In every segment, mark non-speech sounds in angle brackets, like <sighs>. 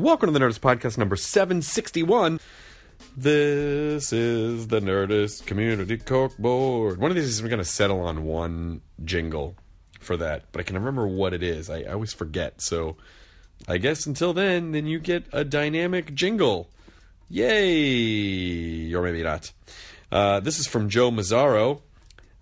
Welcome to the Nerdist Podcast number 761. This is the Nerdist Community Corkboard. One of these is we're going to settle on one jingle for that, but I can remember what it is. I, I always forget. So I guess until then, then you get a dynamic jingle. Yay! Or maybe not. Uh, this is from Joe Mazzaro.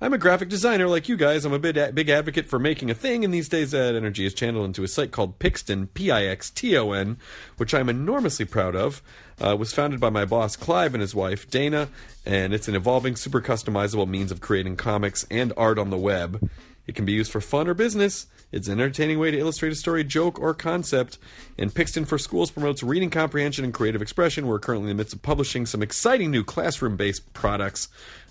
I'm a graphic designer like you guys. I'm a big, big advocate for making a thing, and these days that energy is channeled into a site called Pixton, P I X T O N, which I'm enormously proud of. Uh, was founded by my boss Clive and his wife Dana, and it's an evolving, super customizable means of creating comics and art on the web. It can be used for fun or business. It's an entertaining way to illustrate a story, joke, or concept. And Pixton for Schools promotes reading comprehension and creative expression. We're currently in the midst of publishing some exciting new classroom based products.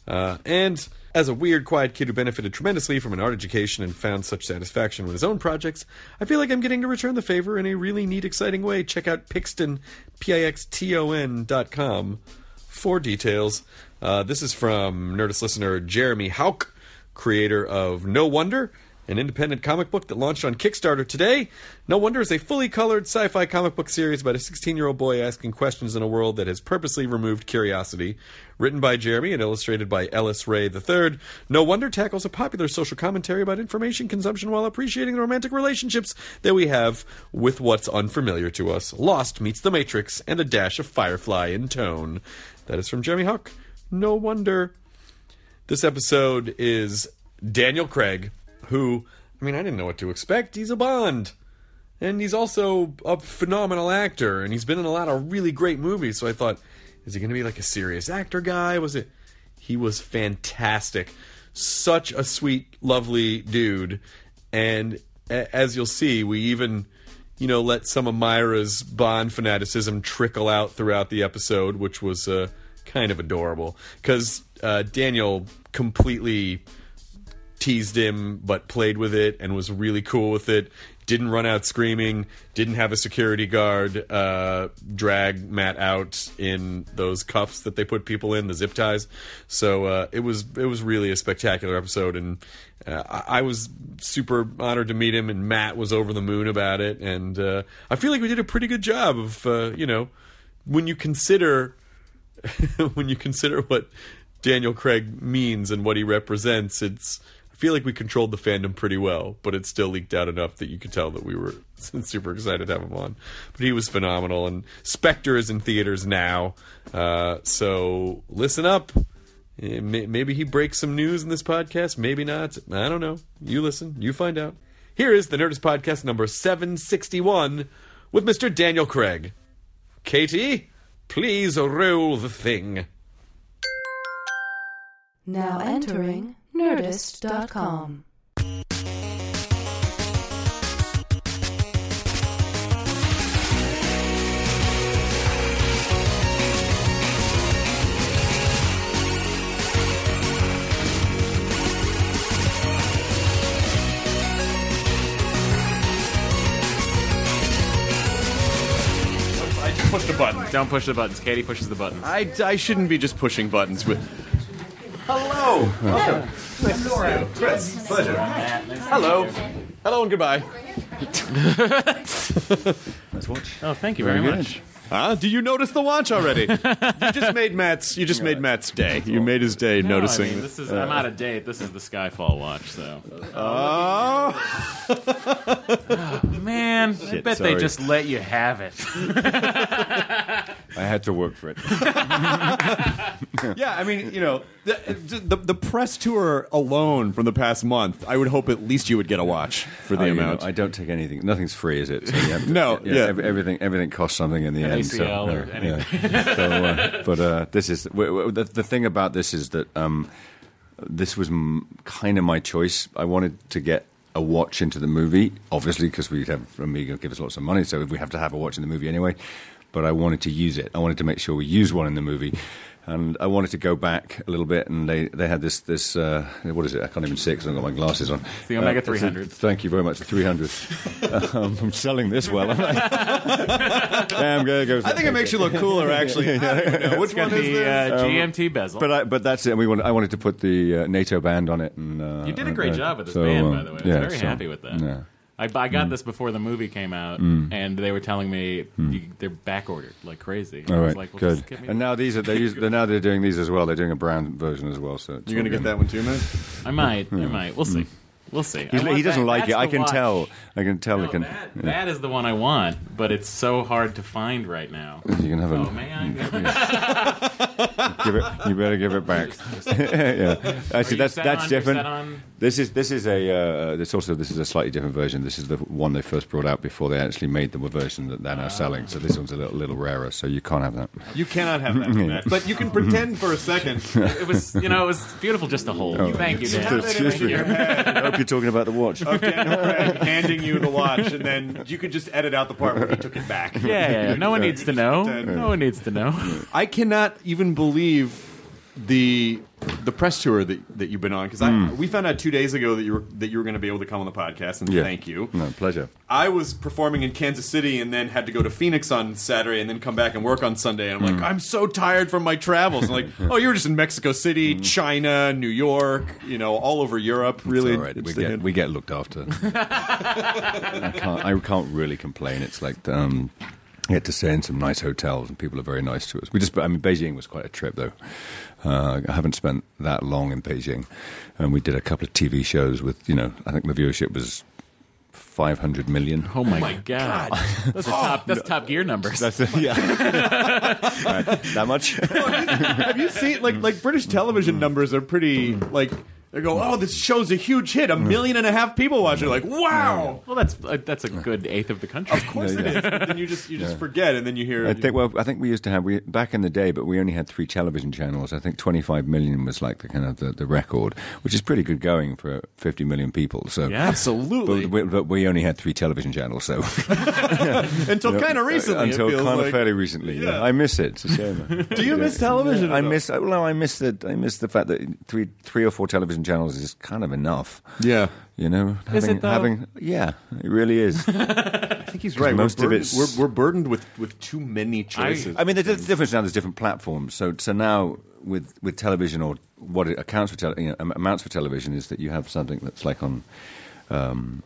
Uh, and as a weird, quiet kid who benefited tremendously from an art education and found such satisfaction with his own projects, I feel like I'm getting to return the favor in a really neat, exciting way. Check out Pixton, P I X T O N dot com for details. Uh, this is from Nerdist listener Jeremy Hauk, creator of No Wonder, an independent comic book that launched on Kickstarter today. No Wonder is a fully colored sci fi comic book series about a 16 year old boy asking questions in a world that has purposely removed curiosity. Written by Jeremy and illustrated by Ellis Ray III, No Wonder tackles a popular social commentary about information consumption while appreciating the romantic relationships that we have with what's unfamiliar to us. Lost meets The Matrix and a dash of Firefly in tone. That is from Jeremy Huck. No Wonder. This episode is Daniel Craig, who, I mean, I didn't know what to expect. He's a Bond. And he's also a phenomenal actor, and he's been in a lot of really great movies. So I thought, is he going to be like a serious actor guy? Was it? He was fantastic. Such a sweet, lovely dude. And as you'll see, we even, you know, let some of Mira's Bond fanaticism trickle out throughout the episode, which was uh, kind of adorable. Because uh, Daniel completely teased him but played with it and was really cool with it. Didn't run out screaming. Didn't have a security guard uh, drag matt out in those cuffs that they put people in the zip ties. So uh, it was it was really a spectacular episode. And uh, I, I was super honored to meet him and matt was over the moon about it. And uh, i feel like we did a pretty good job of uh, you know when you consider <laughs> when you consider what Daniel Craig means and what he represents, it's feel like we controlled the fandom pretty well, but it still leaked out enough that you could tell that we were <laughs> super excited to have him on. But he was phenomenal, and Spectre is in theaters now, uh, so listen up. Eh, Maybe he breaks some news in this podcast, maybe not. I don't know. You listen, you find out. Here is the Nerdist Podcast number 761 with Mr. Daniel Craig. Katie, please roll the thing. Now entering Nerdist.com. I just pushed a button. Don't push the buttons. Katie pushes the buttons. I, I shouldn't be just pushing buttons with. Hello. Welcome. Nice to see you. Chris, pleasure. Hello. Hello and goodbye. Nice watch. Oh, thank you very, much. Huh? Ah, do you notice the watch already? <laughs> you just made Matt's. You just made Matt's day. You made his day No, noticing. I mean, this is. I'm out of date. This is the Skyfall watch, so. oh, <laughs> Man, I bet sorry. they just let you have it. <laughs> I had to work for it. <laughs> yeah. I mean, you know, the, the the press tour alone from the past month. I would hope at least you would get a watch for the I, you know, amount. I don't take anything. Nothing's free, is it? So you have to- <laughs> No, yeah. ev- everything everything costs something in the An end. so, ACL or yeah, yeah. <laughs> So, uh, but uh, this is w- w- the, the thing about this is that um, this was m- kind of my choice. I wanted to get a watch into the movie, obviously, because we'd have Omega give us lots of money, so we have to have a watch in the movie anyway. But I wanted to use it. I wanted to make sure we use one in the movie. And I wanted to go back a little bit, and they, they had this this uh, what is it? I can't even see because I've got my glasses on. the Omega Uh, a- 300. Thank you very much. The 300. <laughs> um, I'm selling this well. aren't I? <laughs> Damn, there goes. I think it makes you look cooler. Actually, <laughs> I don't know. which It's one is the this? uh, GMT bezel. But I, but that's it. We want, I wanted to put the uh, NATO band on it, and uh, you did a great uh, job with this so, band, uh, by the way. I was yeah, very so, happy with that. yeah. I, I got mm. this before the movie came out, mm. and they were telling me mm. you, they're back ordered like crazy. All I was right, like, well, good. just get me And now these are they use, they're now they're doing these as well. They're doing a brown version as well. So it's You're gonna all get that one too, man. I might. I might. We'll see. We'll see. He's, he doesn't that- like that's it. I can watch. tell. I can tell. No, I can. that, yeah. that is the one I want, but it's so hard to find right now. <laughs> You can have a. Oh man! <laughs> <laughs> Give it. You better give it back. yeah. Actually, that's set that's on- different. on- This is this is a. Uh, this also this is a slightly different version. This is the one they first brought out before they actually made the version that they're now selling. So this one's a little, little rarer. So you can't have that. You cannot have that, Matt. But you can pretend for a second. It was, you know, it was beautiful just to hold. Oh. Thank you, Have Dan. it in your head I hope you're talking about the watch. of Daniel Craig handing you the watch, and then you could just edit out the part where he took it back. Yeah, yeah, yeah. No one needs to know. No one needs to know. I cannot even believe the the press tour that, that you've been on because mm. we found out two days ago that you were that you were going to be able to come on the podcast and Yeah. thank you. No pleasure. I was performing in Kansas City and then had to go to Phoenix on Saturday and then come back and work on Sunday. And I'm like, mm. I'm so tired from my travels. And like, <laughs> oh, you were just in Mexico City, mm-hmm. China, New York, you know, all over Europe. Really, It's all right. We get we get looked after. <laughs> I can't I can't really complain. It's like um, I get to stay in some nice hotels and people are very nice to us. We just I mean Beijing was quite a trip though. Uh, I haven't spent that long in Beijing, and we did a couple of TV shows with you know I think the viewership was. 500 million. Oh my, god. <laughs> That's a top. That's top gear numbers. That's yeah. <laughs> Right, that much? <laughs> Have you seen like like British television numbers are pretty like they go, oh, this show's a huge hit, a million and a half people watch it. Like, wow. well, that's uh, that's a good eighth of the country. Of course it is. But then you just you just forget, and then you hear. I think well, I think we used to have we back in the day, but we only had three television channels. I think 25 million was like the kind of the, the record, which is pretty good going for 50 million people. So Yeah. Absolutely. but we, but we only had three television channels. So <laughs> until kind of recently, until it feels kind like. of fairly recently. Yeah. Yeah. I miss it. It's a shame. <laughs> Do you miss television? I all? miss. Well, I miss the. I miss the fact that three, three or four television channels is kind of enough. Yeah. You know, Is having, it, though? having yeah, it really is. <laughs> I think he's right. most we're of burdened, it's- we're, we're burdened with, with too many choices. I mean, the, the difference now. There's different platforms. So, so now with with television or what it accounts for, tele, you know, amounts for television is that you have something that's like on. Um,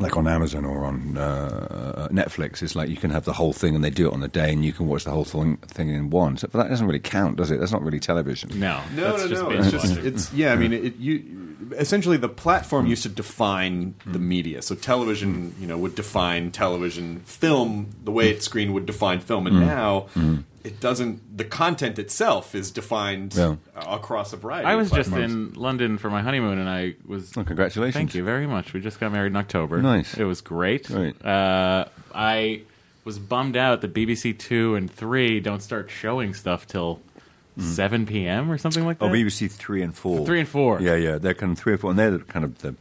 like on Amazon or on uh, uh, Netflix, it's like you can have the whole thing and they do it on the day, and you can watch the whole thing, thing in one. So, but that doesn't really count, does it? That's not really television. No, no, no, just no. It's just it's yeah. I mean, it, you essentially the platform used to define the media. So television, you know, would define television. Film, the way it's screened, would define film, and now it doesn't. The content itself is defined Yeah. uh, across a variety. I of was just in London for my honeymoon, and I was. Oh, congratulations! Thank you very much. We just got married in October. Nice. It was great. Great. Uh, I was bummed out that BBC Two and Three don't start showing stuff till seven p.m. or something like that. Oh, BBC three and four. Three and four. Yeah, yeah. They're kind of three or four, and they're kind of the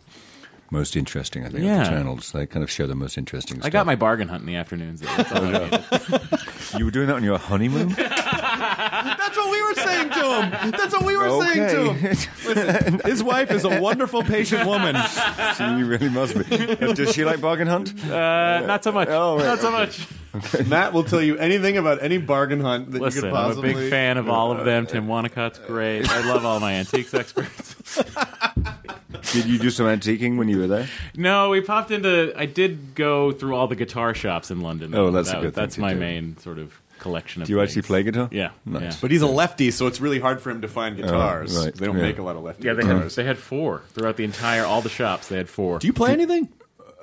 most interesting, I think, Yeah. the channels. They kind of show the most interesting. Stuff. I stuff. got my bargain hunt in the afternoons. though. That's all I needed. <laughs> You were doing that on your honeymoon. <laughs> That's what we were saying to him. That's what we were saying to him. okay. His wife is a wonderful, patient woman. <laughs> she really must be. Does she like bargain hunt? Uh, not so much. Oh, right, not so much. <laughs> Matt will tell you anything about any bargain hunt that Listen, you could possibly. I'm a big fan of all of them. Tim Wonnacott's <laughs> great. I love all my antiques experts. <laughs> Did you do some antiquing when you were there? No, we popped into. I did go through all the guitar shops in London. Oh, that's a That- good thing That's to my do. main sort of collection of. Do you actually play guitar? Yeah, Nice. yeah. But he's a lefty, so it's really hard for him to find oh, guitars. right, They don't yeah. make a lot of lefty Yeah, they had, guitars. they had four throughout the entire all the shops. They had four. Do you play anything?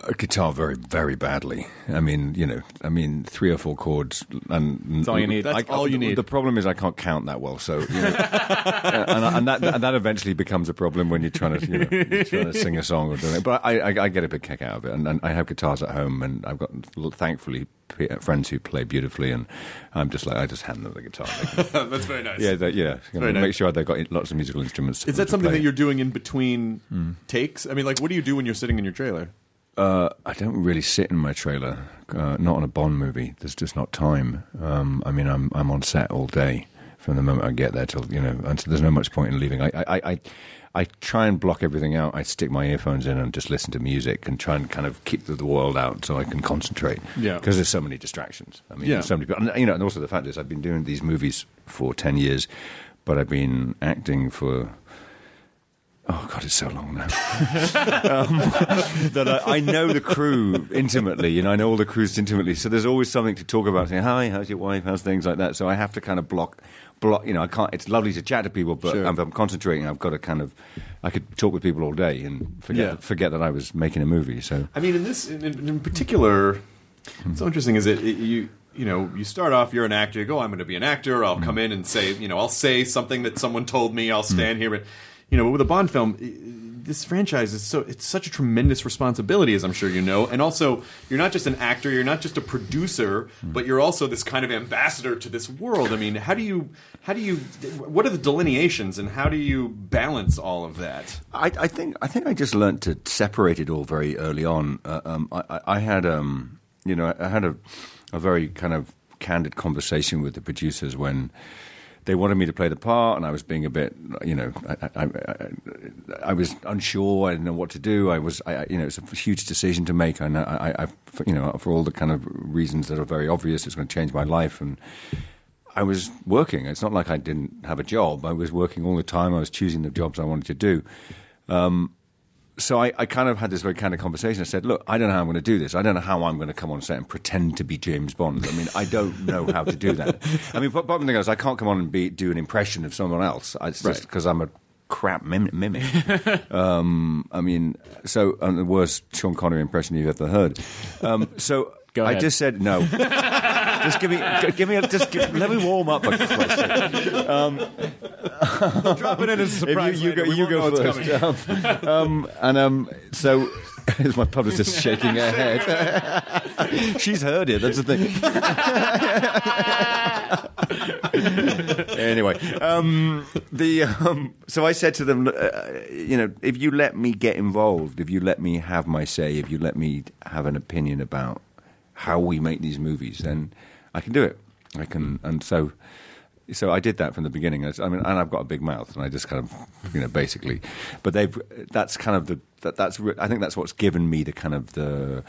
A guitar very, very badly. I mean, you know, I mean, three or four chords, and That's all you need. That's all you need. The problem is I can't count that well, so you know, <laughs> and, and that and that eventually becomes a problem when you're trying to you know, you're trying to sing a song or doing it. But I, I, I get a big kick out of it, and, and I have guitars at home, and I've got thankfully friends who play beautifully, and I'm just like I just hand them the guitar. <laughs> That's very nice. yeah, they, yeah, you know, Very nice. make sure they've got lots of musical instruments. Is that something play. that you're doing in between takes? I mean, like, what do you do when you're sitting in your trailer? Uh, I don't really sit in my trailer. Uh, not on a Bond movie. There's just not time. Um, I mean, I'm I'm on set all day from the moment I get there till you know. And so there's no much point in leaving. I I, I I try and block everything out. I stick my earphones in and just listen to music and try and kind of keep the, the world out so I can concentrate. Yeah. Because there's so many distractions. I mean, Yeah. there's so many. people- And, you know, and also the fact is, I've been doing these movies for ten years, but I've been acting for. Oh God, it's so long now. <laughs> um, that I, I know the crew intimately, you know, I know all the crews intimately. So there's always something to talk about. Saying, "Hi, how's your wife? How's things like that?" So I have to kind of block, block. You know, I can't. It's lovely to chat to people, but Sure. if I'm concentrating, I've got to kind of. I could talk with people all day and forget Yeah. forget that I was making a movie. So I mean, in this, in, in particular, what's so hmm. interesting is that it, you, you know, you start off, you're an actor. You go, I'm going to be an actor. I'll hmm. come in and say, you know, I'll say something that someone told me. I'll hmm. stand here, but you know, but with a Bond film. This franchise is so it's such a tremendous responsibility, as I'm sure you know, and also you're not just an actor, you're not just a producer, but you're also this kind of ambassador to this world. I mean, how do you, how do you, what are the delineations, and how do you balance all of that? I, I think I think I just learned to separate it all very early on. Uh, um, I, I- I had um, you know I had a, a very kind of candid conversation with the producers when they wanted me to play the part, and I was being a bit you know I, I, I, I was unsure. I didn't know what to do. I was you know it's a huge decision to make. I you know for all the kind of reasons that are very obvious, it's going to change my life and. I was working. It's not like I didn't have a job. I was working all the time. I was choosing the jobs I wanted to do. Um, so I, I kind of had this very kind of conversation. I said, "Look, I don't know how I'm going to do this. I don't know how I'm going to come on set and pretend to be James Bond. I mean, I don't know how to do that. <laughs> I mean, but bottom thing is, I can't come on and be do an impression of someone else. It's just because I'm a crap mim- mimic. <laughs> um, I mean, so um, the worst Sean Connery impression you've ever heard. Um, so Go I just said no. <laughs> just give me, give me, a, just give, let me warm up. A question. Um, Drop it in as a surprise. you, you go. You go first. Um, um, and um, so, <laughs> is my publicist shaking her head? <laughs> She's heard it. That's the thing. <laughs> anyway, um, the um, so I said to them, uh, you know, if you let me get involved, if you let me have my say, if you let me have an opinion about how we make these movies, then I can do it. I can, and so so I did that from the beginning. I mean, and I've got a big mouth, and I just kind of, you know, basically. But they've that's kind of the that, that's I think that's what's given me the kind of the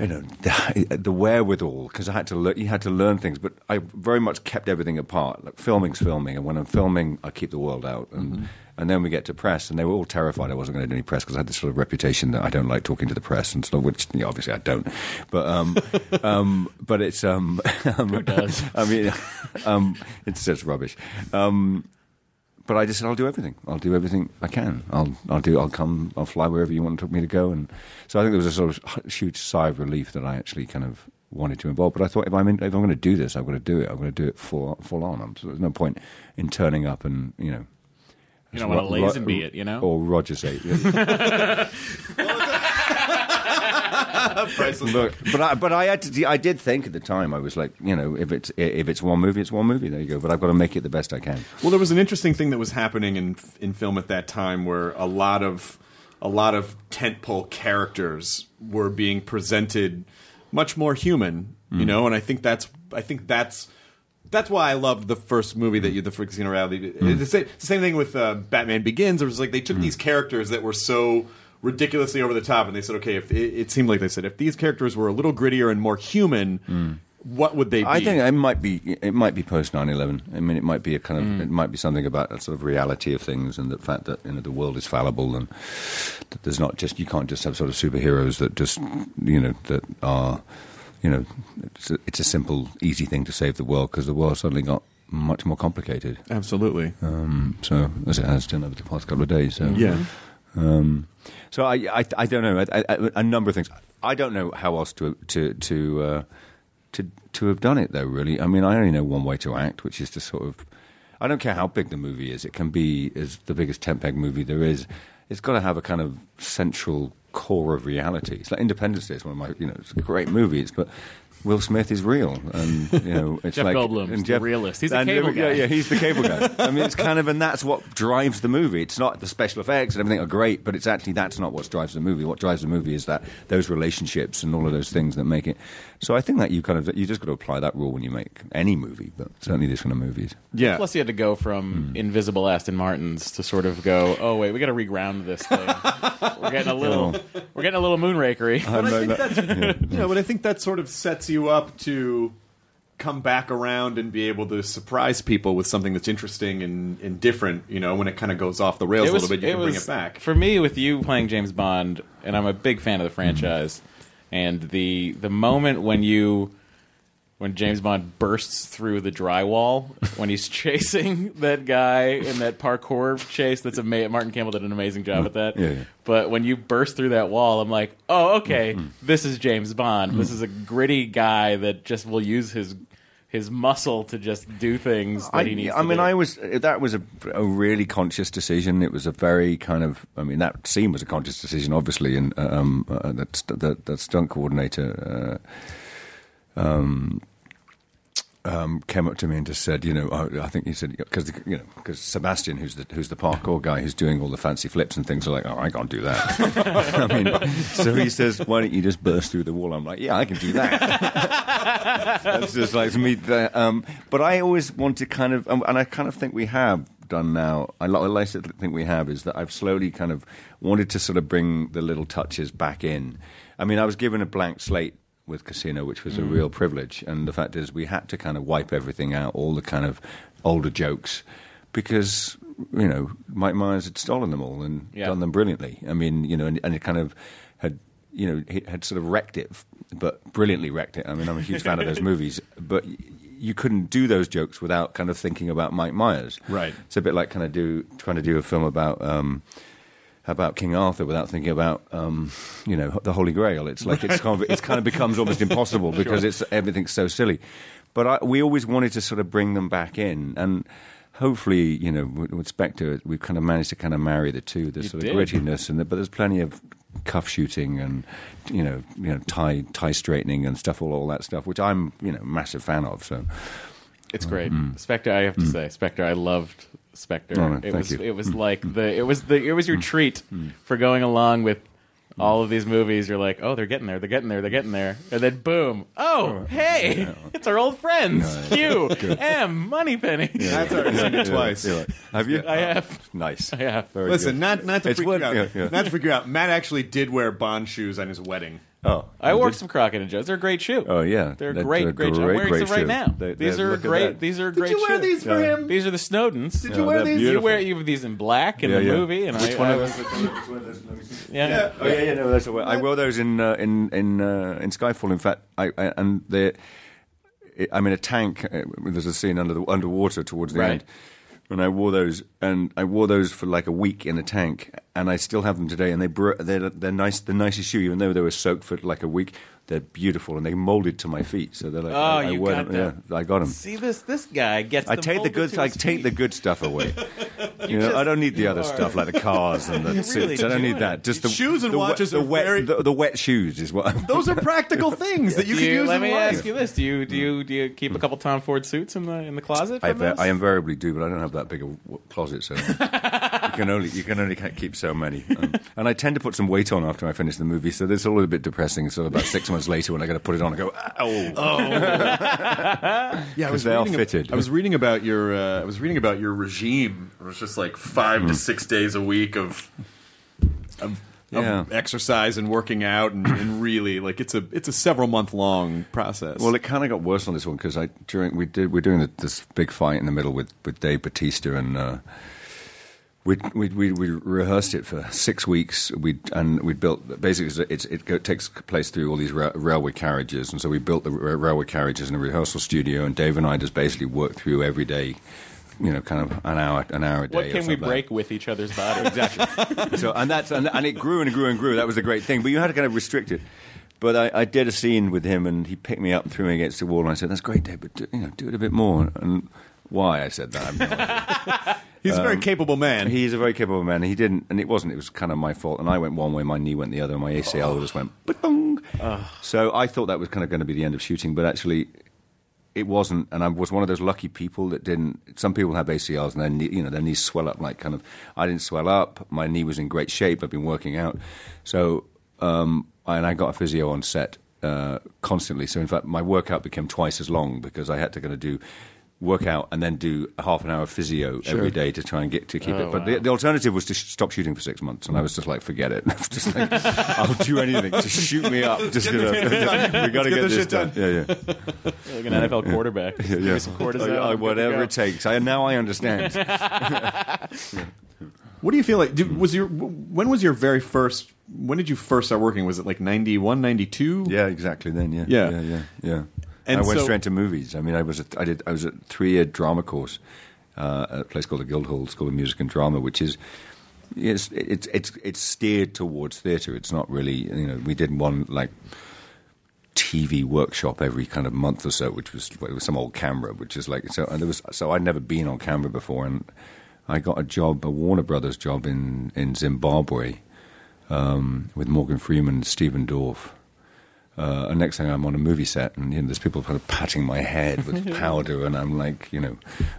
you know <laughs> the, wherewithal because I had to learn. You had to learn things, but I very much kept everything apart. Like filming's filming, and when I'm filming, I keep the world out. And and then we get to press, and they were all terrified I wasn't going to do any press because I had this sort of reputation that I don't like talking to the press, and so which you know, obviously I don't. But um, <laughs> um, but it's <laughs> um, Who does? I mean, um, it's just rubbish. Um, but I just said I'll do everything. I'll do everything I can. I'll I'll do. I'll come. I'll fly wherever you want me to go. And so I think there was a sort of huge sigh of relief that I actually kind of wanted to involve. But I thought if I'm in, if I'm going to do this, I'm going to do it. I'm going to do it full full on. I'm, so there's no point in turning up and you know. You don't want to Ro- lazenby it, you know? Or Roger say. <laughs> <laughs> <laughs> Look, but I, but I had to, I did think at the time I was like you know if it's if it's one movie it's one movie. There you go. But I've got to make it the best I can. Well, there was an interesting thing that was happening in in film at that time, where a lot of a lot of tentpole characters were being presented much more human, you mm. know. And I think that's I think that's that's why I loved the first movie that you, the. Mm. It's the same, it's the same thing with uh, Batman Begins. It was like they took mm. these characters that were so ridiculously over the top, and they said, okay, if it, it seemed like they said if these characters were a little grittier and more human. what would they be? I think it might be it might be post 9/11. I mean, it might be a kind of it might be something about that sort of reality of things and the fact that you know the world is fallible and that there's not just you can't just have sort of superheroes that just you know that are you know it's a, it's a simple easy thing to save the world because the world suddenly got much more complicated. Absolutely. Um, so as it has done over the past couple of days. So. Yeah. Um, so I, I, I don't know. I, I, a number of things. I don't know how else to to to uh, to to have done it though. Really, I mean, I only know one way to act, which is to sort of. I don't care how big the movie is. It can be as the biggest tent peg movie there is. It's got to have a kind of central core of reality. It's like Independence Day is one of my, you know, it's a great movie. It's but Will Smith is real, and you know, it's Jeff like Goldblum's and the realist. He's the and, cable yeah, guy. Yeah, he's the cable guy. <laughs> I mean, it's kind of, and that's what drives the movie. It's not the special effects and everything are great, but it's actually that's not what drives the movie. What drives the movie is that those relationships and all of those things that make it. So I think that you kind of you just got to apply that rule when you make any movie, but certainly this kind of movies. Yeah. Plus, you had to go from hmm. invisible Aston Martins to sort of go, oh wait, we got to reground this thing. <laughs> we're getting a little, oh. we're getting a little moonrakery. But I think that's, you <laughs> know, but I think that sort of sets you up to come back around and be able to surprise people with something that's interesting and, and different. You know, when it kind of goes off the rails a little bit, you can bring it back. For me, with you playing James Bond, and I'm a big fan of the hmm. franchise, and the the moment when you when James Bond bursts through the drywall when he's <laughs> chasing that guy in that parkour chase, that's amazing. Martin Campbell did an amazing job at that. Yeah, yeah. But when you burst through that wall, I'm like, oh, okay, mm-hmm. this is James Bond. This mm-hmm. is a gritty guy that just will use his his muscle to just do things that I, he needs. I to mean, do. I was that was a, a really conscious decision. It was a very kind of. I mean, that scene was a conscious decision, obviously, and um, uh, that, that that stunt coordinator. Uh, um, um, came up to me and just said, you know, I, I think he said because you know because Sebastian, who's the who's the parkour guy, who's doing all the fancy flips and things, are like, oh, I can't do that. <laughs> I mean, so he says, why don't you just burst through the wall? I'm like, yeah, I can do that. <laughs> That's just like to me. That, um, but I always want to kind of, um, and I kind of think we have done now. I li- I like to think we have is that I've slowly kind of wanted to sort of bring the little touches back in. I mean, I was given a blank slate with Casino, which was a Mm. real privilege, and the fact is, we had to kind of wipe everything out, all the kind of older jokes, because you know Mike Myers had stolen them all and Yeah. done them brilliantly. I mean, you know, and, and it kind of had you know he had sort of wrecked it, but brilliantly wrecked it. I mean, I'm a huge fan of those <laughs> movies, but you couldn't do those jokes without kind of thinking about Mike Myers. Right. It's a bit like kind of do trying to do a film about. Um, about King Arthur without thinking about um, you know the Holy Grail. It's like it's kind of, it's kind of becomes almost impossible <laughs> because it's everything's so silly. But I, we always wanted to sort of bring them back in, and hopefully, you know, with, with Spectre, we've kind of managed to kind of marry the two, the You sort of grittiness, and the, but there's plenty of cuff shooting and you know you know tie tie straightening and stuff all all that stuff, which I'm you know massive fan of. So It's great. Spectre, I have to say, Spectre, I loved Spectre. Oh, it was you. It was hmm. like the it was the it was your hmm. treat hmm. for going along with all of these movies. You're like, oh, they're getting there, they're getting there, they're getting there, and then boom, oh, oh hey, <laughs> it's our old friends, Q, <laughs> M, Moneypenny. That's already seen it twice. Yeah, like- have you? I have. Nice. I have. Very Listen, good. not not to It's freak what- you out. yeah, yeah. Not to freak you out. Matt actually did wear Bond shoes on his wedding. Oh, I you wore some Crockett and Jones. They're a great shoe. Oh yeah, They're They're- great, they're great. shoe. I'm great, wearing great some right shoe. now. They- these they- are look at great. that. These are great shoes. Did you wear shoes. these for Yeah. him? These are the Snowdens. Did you wear they're these? You wear you have these in black in Yeah, the yeah. movie, and Which I, one I are was, those? yeah. Yeah. Oh yeah, yeah, no, that's what I wore those in uh, in in uh, in Skyfall. In fact, I, I and they, I'm in a tank. Uh, there's a scene under the underwater towards the Right. end. And I wore those, and I wore those for like a week in a tank, and I still have them today. And they they're they're nice, the nicest shoe, even though they were soaked for like a week. They're beautiful, and they molded to my feet, so they're like. Oh, I, I you wear got them. them. Yeah, I got them. See this this guy gets. I take the molded good. I take feet. the good stuff away. <laughs> you know, I don't need the other stuff like the cars and the You suits. really I don't do. need that. Just the Shoes and the watches the are wet, very- the, the wet shoes is what. I'm Those are practical <laughs> things that you Do can you, use let me life. ask you this: Do you do you hmm. do you keep a couple Tom Ford suits in the in the closet? I, from ve- this? I invariably do, but I don't have that big a w- closet, so you <laughs> can only you can only keep so many. Um, and I tend to put some weight on after I finish the movie, so it's all a bit depressing. So about six months later, when I got to put it on, I go, oh, <laughs> Yeah, I was they are reading fitted. I was reading about your. Uh, I was reading about your regime. It was just like five to six days a week of of of Yeah. exercise and working out, and, and really like it's a it's a several month long process. Well, it kind of got worse on this one because I during we did we're doing this big fight in the middle with, with Dave Bautista and uh, we we we rehearsed it for six weeks. We and we built basically it's, it go, takes place through all these ra- railway carriages, and so we built the ra- railway carriages in a rehearsal studio. And Dave and I just basically worked through every day. You know, kind of an hour, an hour a day. What can we break with each other's body? exactly. so and that's and, and it grew and grew and grew. That was the great thing. But you had to kind of restrict it. But I, I did a scene with him, and he picked me up, and threw me against the wall, and I said, "That's great, Dave, but do, you know, do it a bit more." And why I said that, I have no idea. he's a very um, capable man. He's a very capable man. He didn't, and it wasn't. It was kind of my fault. And I went one way, my knee went the other, and my ACL just went. Ba-dong. So I thought that was kind of going to be the end of shooting, but actually, it wasn't. And I was one of those lucky people that didn't. Some people have ACLs, and their knee, you know their knees swell up like kind of. I didn't swell up. My knee was in great shape. I've been working out, so um, and I got a physio on set uh, constantly. So in fact, my workout became twice as long because I had to kind of do workout and then do a half an hour physio every day to try and get to keep Oh, it. But the, the alternative was to sh- stop shooting for six months, and I was just like, forget it. <laughs> just like, I'll do anything. Just shoot me up. Just gonna, <laughs> we got to get get this this shit done. done. Yeah, yeah. <laughs> like an NFL quarterback. Just give me some cortisone. Oh, yeah, I'm good to whatever it takes. I, now I understand. What do you feel like? Did, was your when was your very first? When did you first start working? Was it like 91, 92? Yeah, exactly. Then, yeah, Yeah. yeah, yeah. yeah. And I went so- straight to movies. I mean, I was a, I did I was a three year drama course uh, at a place called the Guildhall School of Music and Drama, which is it's it's it's it's steered towards theatre. It's not really you know we did one like TV workshop every kind of month or so, which was with some old camera, which is like so. And there was so I'd never been on camera before, and I got a job, a Warner Brothers job in in Zimbabwe um, with Morgan Freeman and Stephen Dorff. Uh, and next thing I'm on a movie set, and you know, there's people kind of patting my head with <laughs> powder, and I'm like, you know,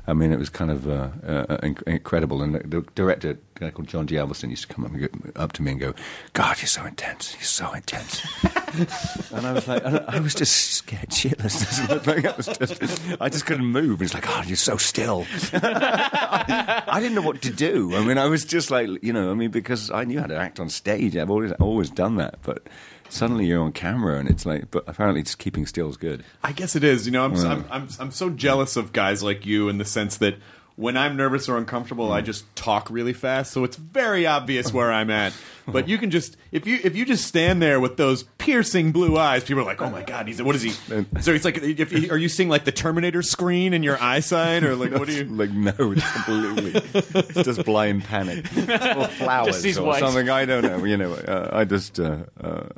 I mean, it was kind of uh, uh, inc- incredible. And the, director, guy called John G. Avildsen, used to come up, and go, up to me and go, "God, you're so intense. You're so intense." <laughs> and I was like, I, I was just scared shitless. <laughs> I was just, I just couldn't move. It's like, "God, you're so still." I, <laughs> I didn't know what to do. I mean, I was just like, you know, I mean, because I knew how to act on stage. I've always always done that, but suddenly you're on camera, and it's like, but apparently, just keeping still is good. I guess it is. You know, I'm, I'm I'm I'm so jealous of guys like you in the sense that when I'm nervous or uncomfortable, I just talk really fast, so it's very obvious where I'm at. But you can just if you if you just stand there with those piercing blue eyes, people are like, "Oh my god, he's what is he?" So it's like, if he, are you seeing like the Terminator screen in your eyesight, or like what do you? <laughs> like no, it's completely, it's just blind panic <laughs> or flowers sees or white. something. I don't know. You know, uh, I just. Uh, uh,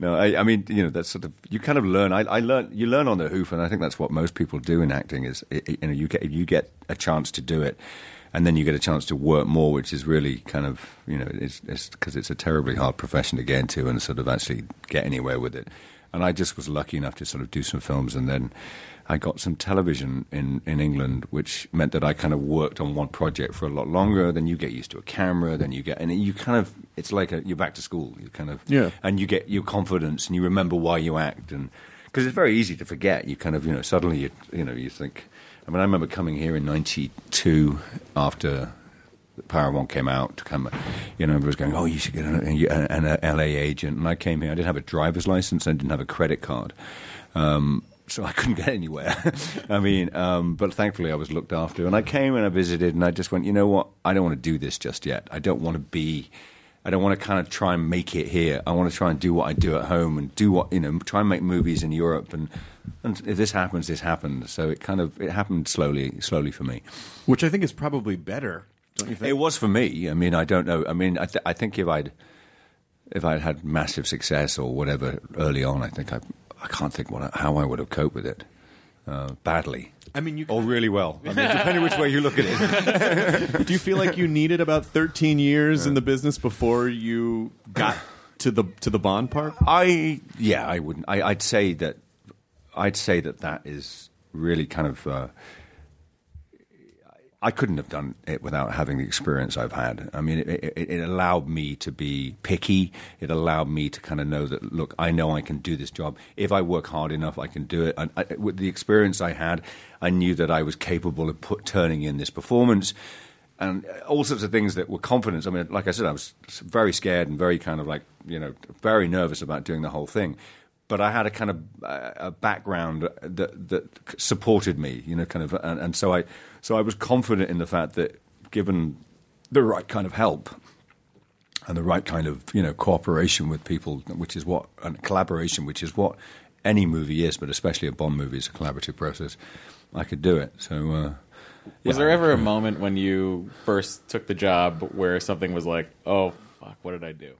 no, I, I mean, you know, that's sort of you kind of learn. I, I learn, you learn on the hoof, and I think that's what most people do in acting. Is you know, you get you get a chance to do it, and then you get a chance to work more, which is really kind of you know, it's because it's, a terribly hard profession to get into and sort of actually get anywhere with it. And I just was lucky enough to sort of do some films, and then I got some television in, in England, which meant that I kind of worked on one project for a lot longer. Then you get used to a camera, then you get, and you kind of, it's like a, you're back to school. You kind of, Yeah. and you get your confidence, and you remember why you act, and because it's very easy to forget. You kind of, you know, suddenly you, you know, you think. I mean, I remember coming here in '92 after Power One came out to come, you know, everybody was going, oh, you should get an, an, an LA agent. And I came here, I didn't have a driver's license, I didn't have a credit card. Um, so I couldn't get anywhere. <laughs> I mean, um, but thankfully I was looked after. And I came and I visited and I just went, you know what? I don't want to do this just yet. I don't want to be, I don't want to kind of try and make it here. I want to try and do what I do at home and do what, you know, try and make movies in Europe. And, and if this happens, this happens. So it kind of, it happened slowly, slowly for me. Which I think is probably better. Don't you think? It was for me. I mean, I don't know. I mean, I, th- I think if I'd if I'd had massive success or whatever early on, I think I I can't think what how I would have coped with it. Uh, badly. I mean, you Or really well. I mean, depending which way you look at it. <laughs> Do you feel like you needed about 13 years in the business before you got to the to the Bond part? I yeah, I wouldn't. I, I'd say that I'd say that that is really kind of. Uh, I couldn't have done it without having the experience I've had. I mean, it, it, it allowed me to be picky. It allowed me to kind of know that, look, I know I can do this job. If I work hard enough, I can do it. And I, with the experience I had, I knew that I was capable of put, turning in this performance. and all sorts of things that were confidence. I mean, like I said, I was very scared and very kind of like you know very nervous about doing the whole thing. But I had a kind of uh, a background that that supported me, you know, kind of, and, and so I so I was confident in the fact that given the right kind of help and the right kind of you know cooperation with people, which is what and collaboration, which is what any movie is, but especially a Bond movie is a collaborative process. I could do it. So. Uh, Was yeah, there ever a moment when you first took the job where something was like, "Oh fuck, what did I do?"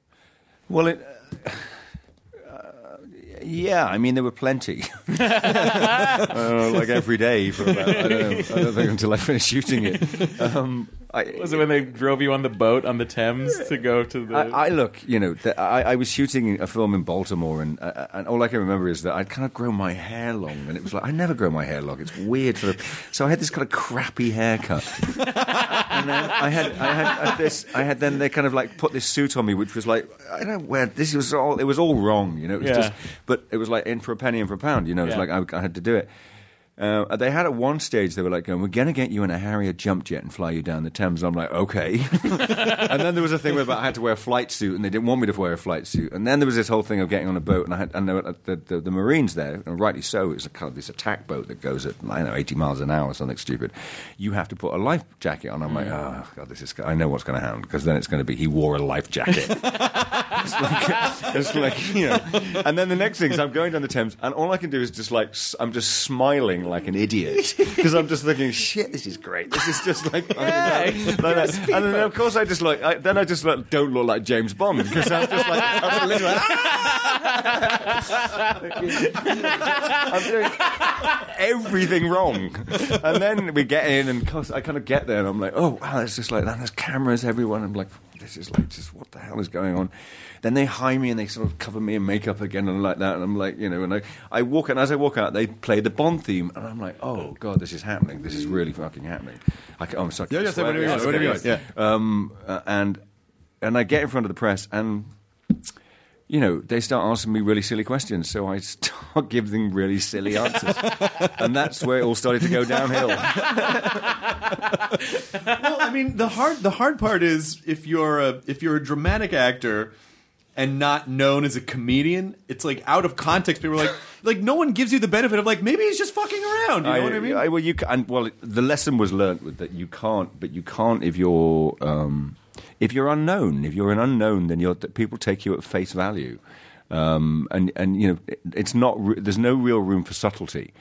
Well, it, uh, yeah, I mean there were plenty, <laughs> <laughs> uh, like every day for about, I don't know, I don't think until I finished shooting it. Um, I, Was it when they drove you on the boat on the Thames to go to the? I, I look, you know, the, I, I was shooting a film in Baltimore, and uh, and all I can remember is that I'd kind of grown my hair long, and it was like I never grow my hair long. It's weird, sort of. So I had this kind of crappy haircut, <laughs> and then I had I had, I this. I had then they kind of like put this suit on me, which was like I don't wear this was all it was all wrong, you know. It was Yeah. just, but it was like in for a penny, in for a pound, you know. It was Yeah. like I, I had to do it. Uh, they had at one stage they were like going, "We're going to get you in a Harrier jump jet and fly you down the Thames." I'm like, "Okay." <laughs> and then there was a thing where I had to wear a flight suit, and they didn't want me to wear a flight suit. And then there was this whole thing of getting on a boat, and I had and there were, uh, the, the, the Marines there, and rightly so, it's a kind of this attack boat that goes at I don't know 80 miles an hour or something stupid. You have to put a life jacket on. I'm like, "Oh God, this is." I know what's going to happen because then it's going to be he wore a life jacket. <laughs> it's like, it's like you know. And then the next thing is I'm going down the Thames, and all I can do is just like I'm just smiling like an idiot <laughs> because I'm just thinking, shit, this is great. This is just like, like that. and then of course I just like I, then I just like don't look like James Bond because I'm just like I'm literally like, ah! I'm doing everything wrong. And then we get in, and I kind of get there, and I'm like, oh wow, it's just like that. There's cameras everywhere. And I'm like, this is like just what the hell is going on? Then they hire me and they sort of cover me in makeup again and like that. And I'm like, you know, and I, I walk and as I walk out, they play the Bond theme, and I'm like, oh god, this is happening. This is really fucking happening. I, ca- oh, I'm sorry. Yeah, yeah, whatever you want, whatever you want, yeah. Um, uh, and and I get in front of the press and you know, they start asking me really silly questions, so I <laughs> start giving them really silly answers, and that's where it all started to go downhill. <laughs> well, I mean, the hard the hard part is if you're a if you're a dramatic actor and not known as a comedian, it's like out of context. People are like, like no one gives you the benefit of like maybe he's just fucking around. You know what I mean? well, you and well, the lesson was learned that you can't, but you can't if you're um, if you're unknown. If you're an unknown, then people take you at face value, um, and and you know it, it's not. re- There's no real room for subtlety.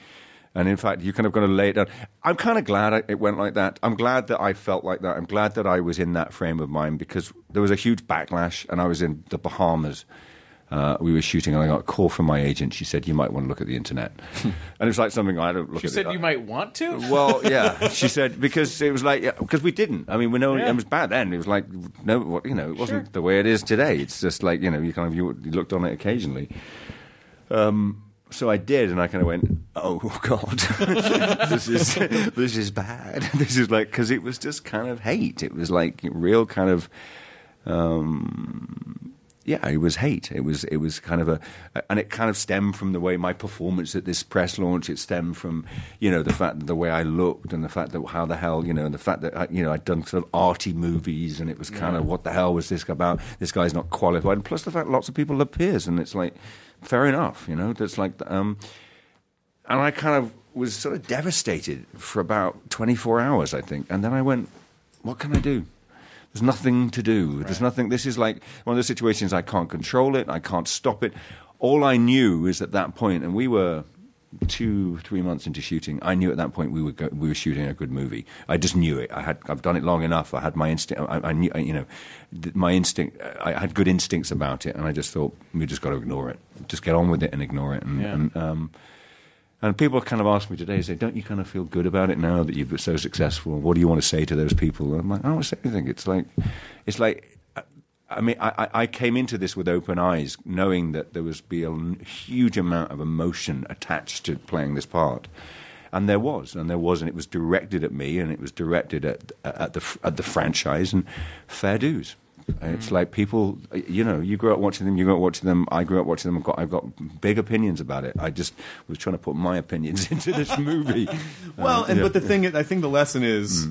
And in fact, you kind of got to lay it down. I'm kind of glad it went like that. I'm glad that I felt like that. I'm glad that I was in that frame of mind because there was a huge backlash, and I was in the Bahamas. Uh, we were shooting, and I got a call from my agent. She said, "You might want to look at the internet," and it was like something I don't look you at. said it. you might want to. Well, <laughs> yeah, she said because it was like because we didn't. I mean, we know Yeah. it was bad then. It was like no, you know, it wasn't Sure. the way it is today. It's just like you know, you kind of you, you looked on it occasionally. Um, so I did, and I kind of went, "Oh <laughs> God, <laughs> this is this is bad. This is like because it was just kind of hate. It was like real kind of." Um, yeah, it was hate. It was it was kind of a, and it kind of stemmed from the way my performance at this press launch. It stemmed from you know the fact that the way I looked and the fact that how the hell you know and the fact that I, you know I'd done sort of arty movies and it was kind of what the hell was this about? This guy's not qualified. And plus the fact lots of people are peers and it's like fair enough, you know. That's like um, and I kind of was sort of devastated for about 24 hours, I think. And then I went, what can I do? There's nothing to do. There's nothing. This is like one of those situations I can't control it. I can't stop it. All I knew is at that point, and we were two, three months into shooting. I knew at that point we were go, we were shooting a good movie. I just knew it. I had I've done it long enough. I had my instinct. I, I knew you know my instinct. I had good instincts about it, and I just thought we just got to ignore it. Just get on with it and ignore it. And, Yeah. and um, and people kind of ask me today, say, don't you kind of feel good about it now that you've been so successful? What do you want to say to those people? And I'm like, I don't want to say anything. It's like, it's like, I- mean, I, I- I came into this with open eyes, knowing that there was be a huge amount of emotion attached to playing this part. And there was, and there was, and it was directed at me, and it was directed at at the at the franchise, and fair dues. It's like people, you know, you grew up watching them, you grew up watching them, I grew up watching them. I've got, I've got big opinions about it. I just was trying to put my opinions <laughs> into this movie. Well, Uh, and yeah. but the thing, I think the lesson is,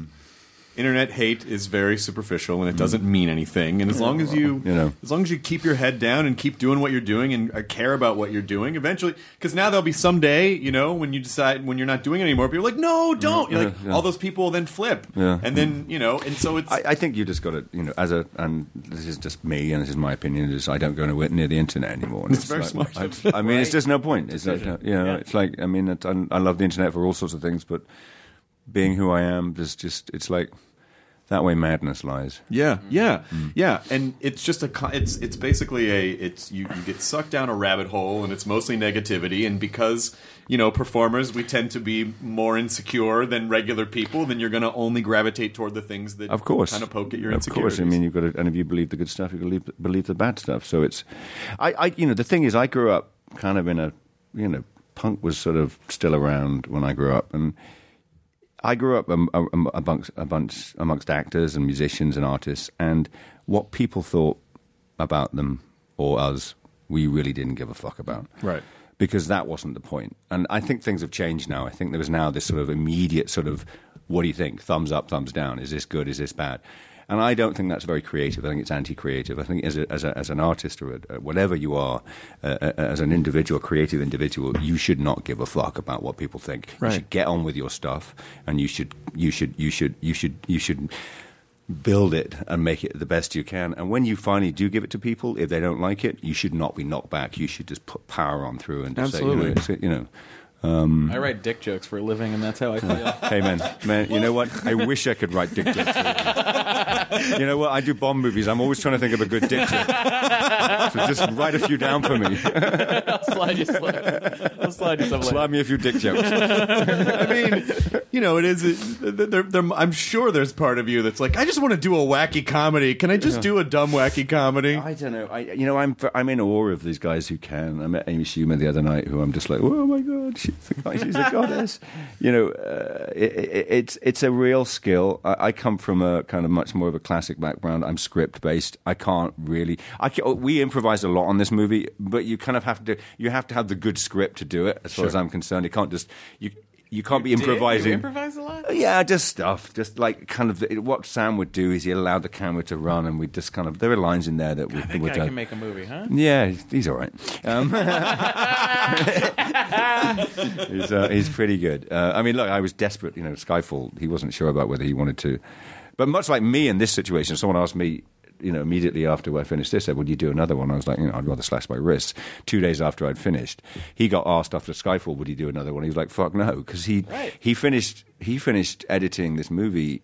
internet hate is very superficial and it doesn't mean anything. And as long as you, You know. as long as you keep your head down and keep doing what you're doing and uh, care about what you're doing, eventually, because now there'll be someday, you know, when you decide when you're not doing it anymore, people are like, no, don't. You're like, Yeah, yeah. all those people will then flip, Yeah. and then you know, and so it's. I, I think you just got to, you know, as a, and this is just me, and this is my opinion. Is I don't go anywhere near the internet anymore. And It's very like, smart. I, I mean, it's just no point. It's like, you know, it's like I mean, it, I, I love the internet for all sorts of things, but being who I am, there's just it's like that way madness lies. Yeah, yeah, Mm. yeah, and it's just a it's it's basically a it's you, you get sucked down a rabbit hole, and it's mostly negativity, and because you know performers we tend to be more insecure than regular people, then you're going to only gravitate toward the things that Of course, kind of poke at your insecurities. Of course, I mean, you've got to, and if you believe the good stuff, you got to believe, believe the bad stuff. So it's, I, I, you know, the thing is, I grew up kind of in a, you know, punk was sort of still around when I grew up, and I grew up um, um, amongst, amongst amongst actors and musicians and artists, and what people thought about them or us, we really didn't give a fuck about, Right. Because that wasn't the point. And I think things have changed now. I think there is now this sort of immediate sort of, what do you think? Thumbs up, thumbs down. Is this good? Is this bad? And I don't think that's very creative. I think it's anti-creative. I think as, a, as, a, as an artist or a, whatever you are, uh, uh, as an individual, creative individual, you should not give a fuck about what people think. You should get on with your stuff, and you should you should you should you should you should build it and make it the best you can. And when you finally do give it to people, if they don't like it, you should not be knocked back. You should just put power on through and just Absolutely. say, you know, you know. Um, I write dick jokes for a living, and that's how I feel. <laughs> Hey man, man, you know what? I wish I could write dick jokes. for a you know what? I do Bond movies. I'm always trying to think of a good dick joke. So just write a few down for me. <laughs> I'll slide you, slide, I'll slide you something. Slide me a few dick jokes. I mean, you know, it is. It, there, there, I'm sure there's part of you that's like, I just want to do a wacky comedy. Can I just do a dumb wacky comedy? I don't know. I, you know, I'm I'm in awe of these guys who can. I met Amy Schumer the other night, who I'm just like, oh my god, she's a, guy- <laughs> she's a goddess. You know, uh, it, it, it's it's a real skill. I, I come from a kind of much more of a classic background. I'm script based. I can't really. I can, we improvised a lot on this movie, but you kind of have to. You have to have the good script to do it. As far as I'm concerned, you can't just you. You can't be Did? improvising. You improvise a lot. Yeah, just stuff. Just like kind of what Sam would do is he allowed the camera to run, and we just kind of there are lines in there that we That would. guy uh, can make a movie, huh? yeah, he's, he's all right. Um, <laughs> he's, uh, he's pretty good. Uh, I mean, look, I was desperate. You know, Skyfall. He wasn't sure about whether he wanted to, but much like me in this situation, someone asked me. You know, immediately after I finished this, said, "Would you do another one?" I was like, "You know, I'd rather slash my wrists." Two days after I'd finished, he got asked after Skyfall, "Would he do another one?" He was like, "Fuck no," because he Right. he finished he finished editing this movie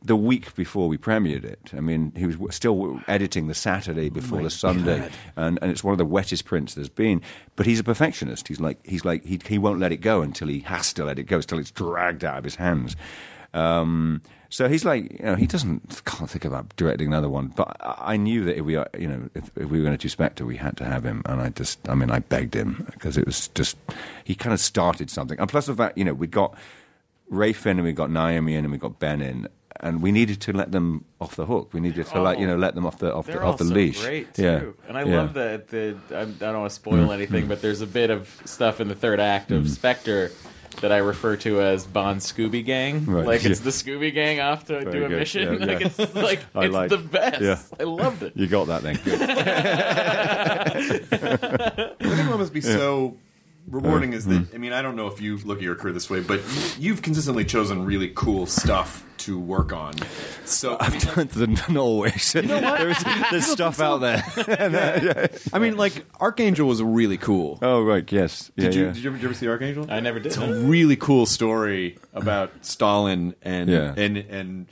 the week before we premiered it. I mean, he was still editing the Saturday oh before the Sunday, and, and it's one of the wettest prints there's been. But he's a perfectionist. He's like he's like he he won't let it go until he has to let it go, until it's dragged out of his hands. Um, so he's like, you know, he doesn't can't think about directing another one. But I, I knew that if we, are, you know, if, if we were going to do Spectre, we had to have him. And I just, I mean, I begged him because it was just he kind of started something. And plus the fact, you know, we'd got Rafe in and we got Naomi in and we got Ben in, and we needed to let them off the hook. We needed to like you know let them off the off the off the leash. great too. Yeah, And I yeah. Mm, love that the I, I don't want to spoil anything, but there's a bit of stuff in the third act of Spectre that I refer to as Bond Scooby Gang. Right, Like it's <laughs> yeah. the Scooby Gang off to Very do a good. mission. Yeah, <laughs> like yeah. it's <laughs> like I it's like- the best. yeah. I loved it. You got that then. Good. I think what must be so rewarding uh, is that hmm. I mean I don't know if you look at your career this way, but you've consistently chosen really cool stuff to work on. So I mean, Not always. <laughs> there's there's stuff out there. <laughs> I mean, like Archangel was really cool. oh right, yes. Yeah, Did you, yeah. did you, ever, did you ever see Archangel? I never did. It's a really cool story about Stalin and Yeah. and and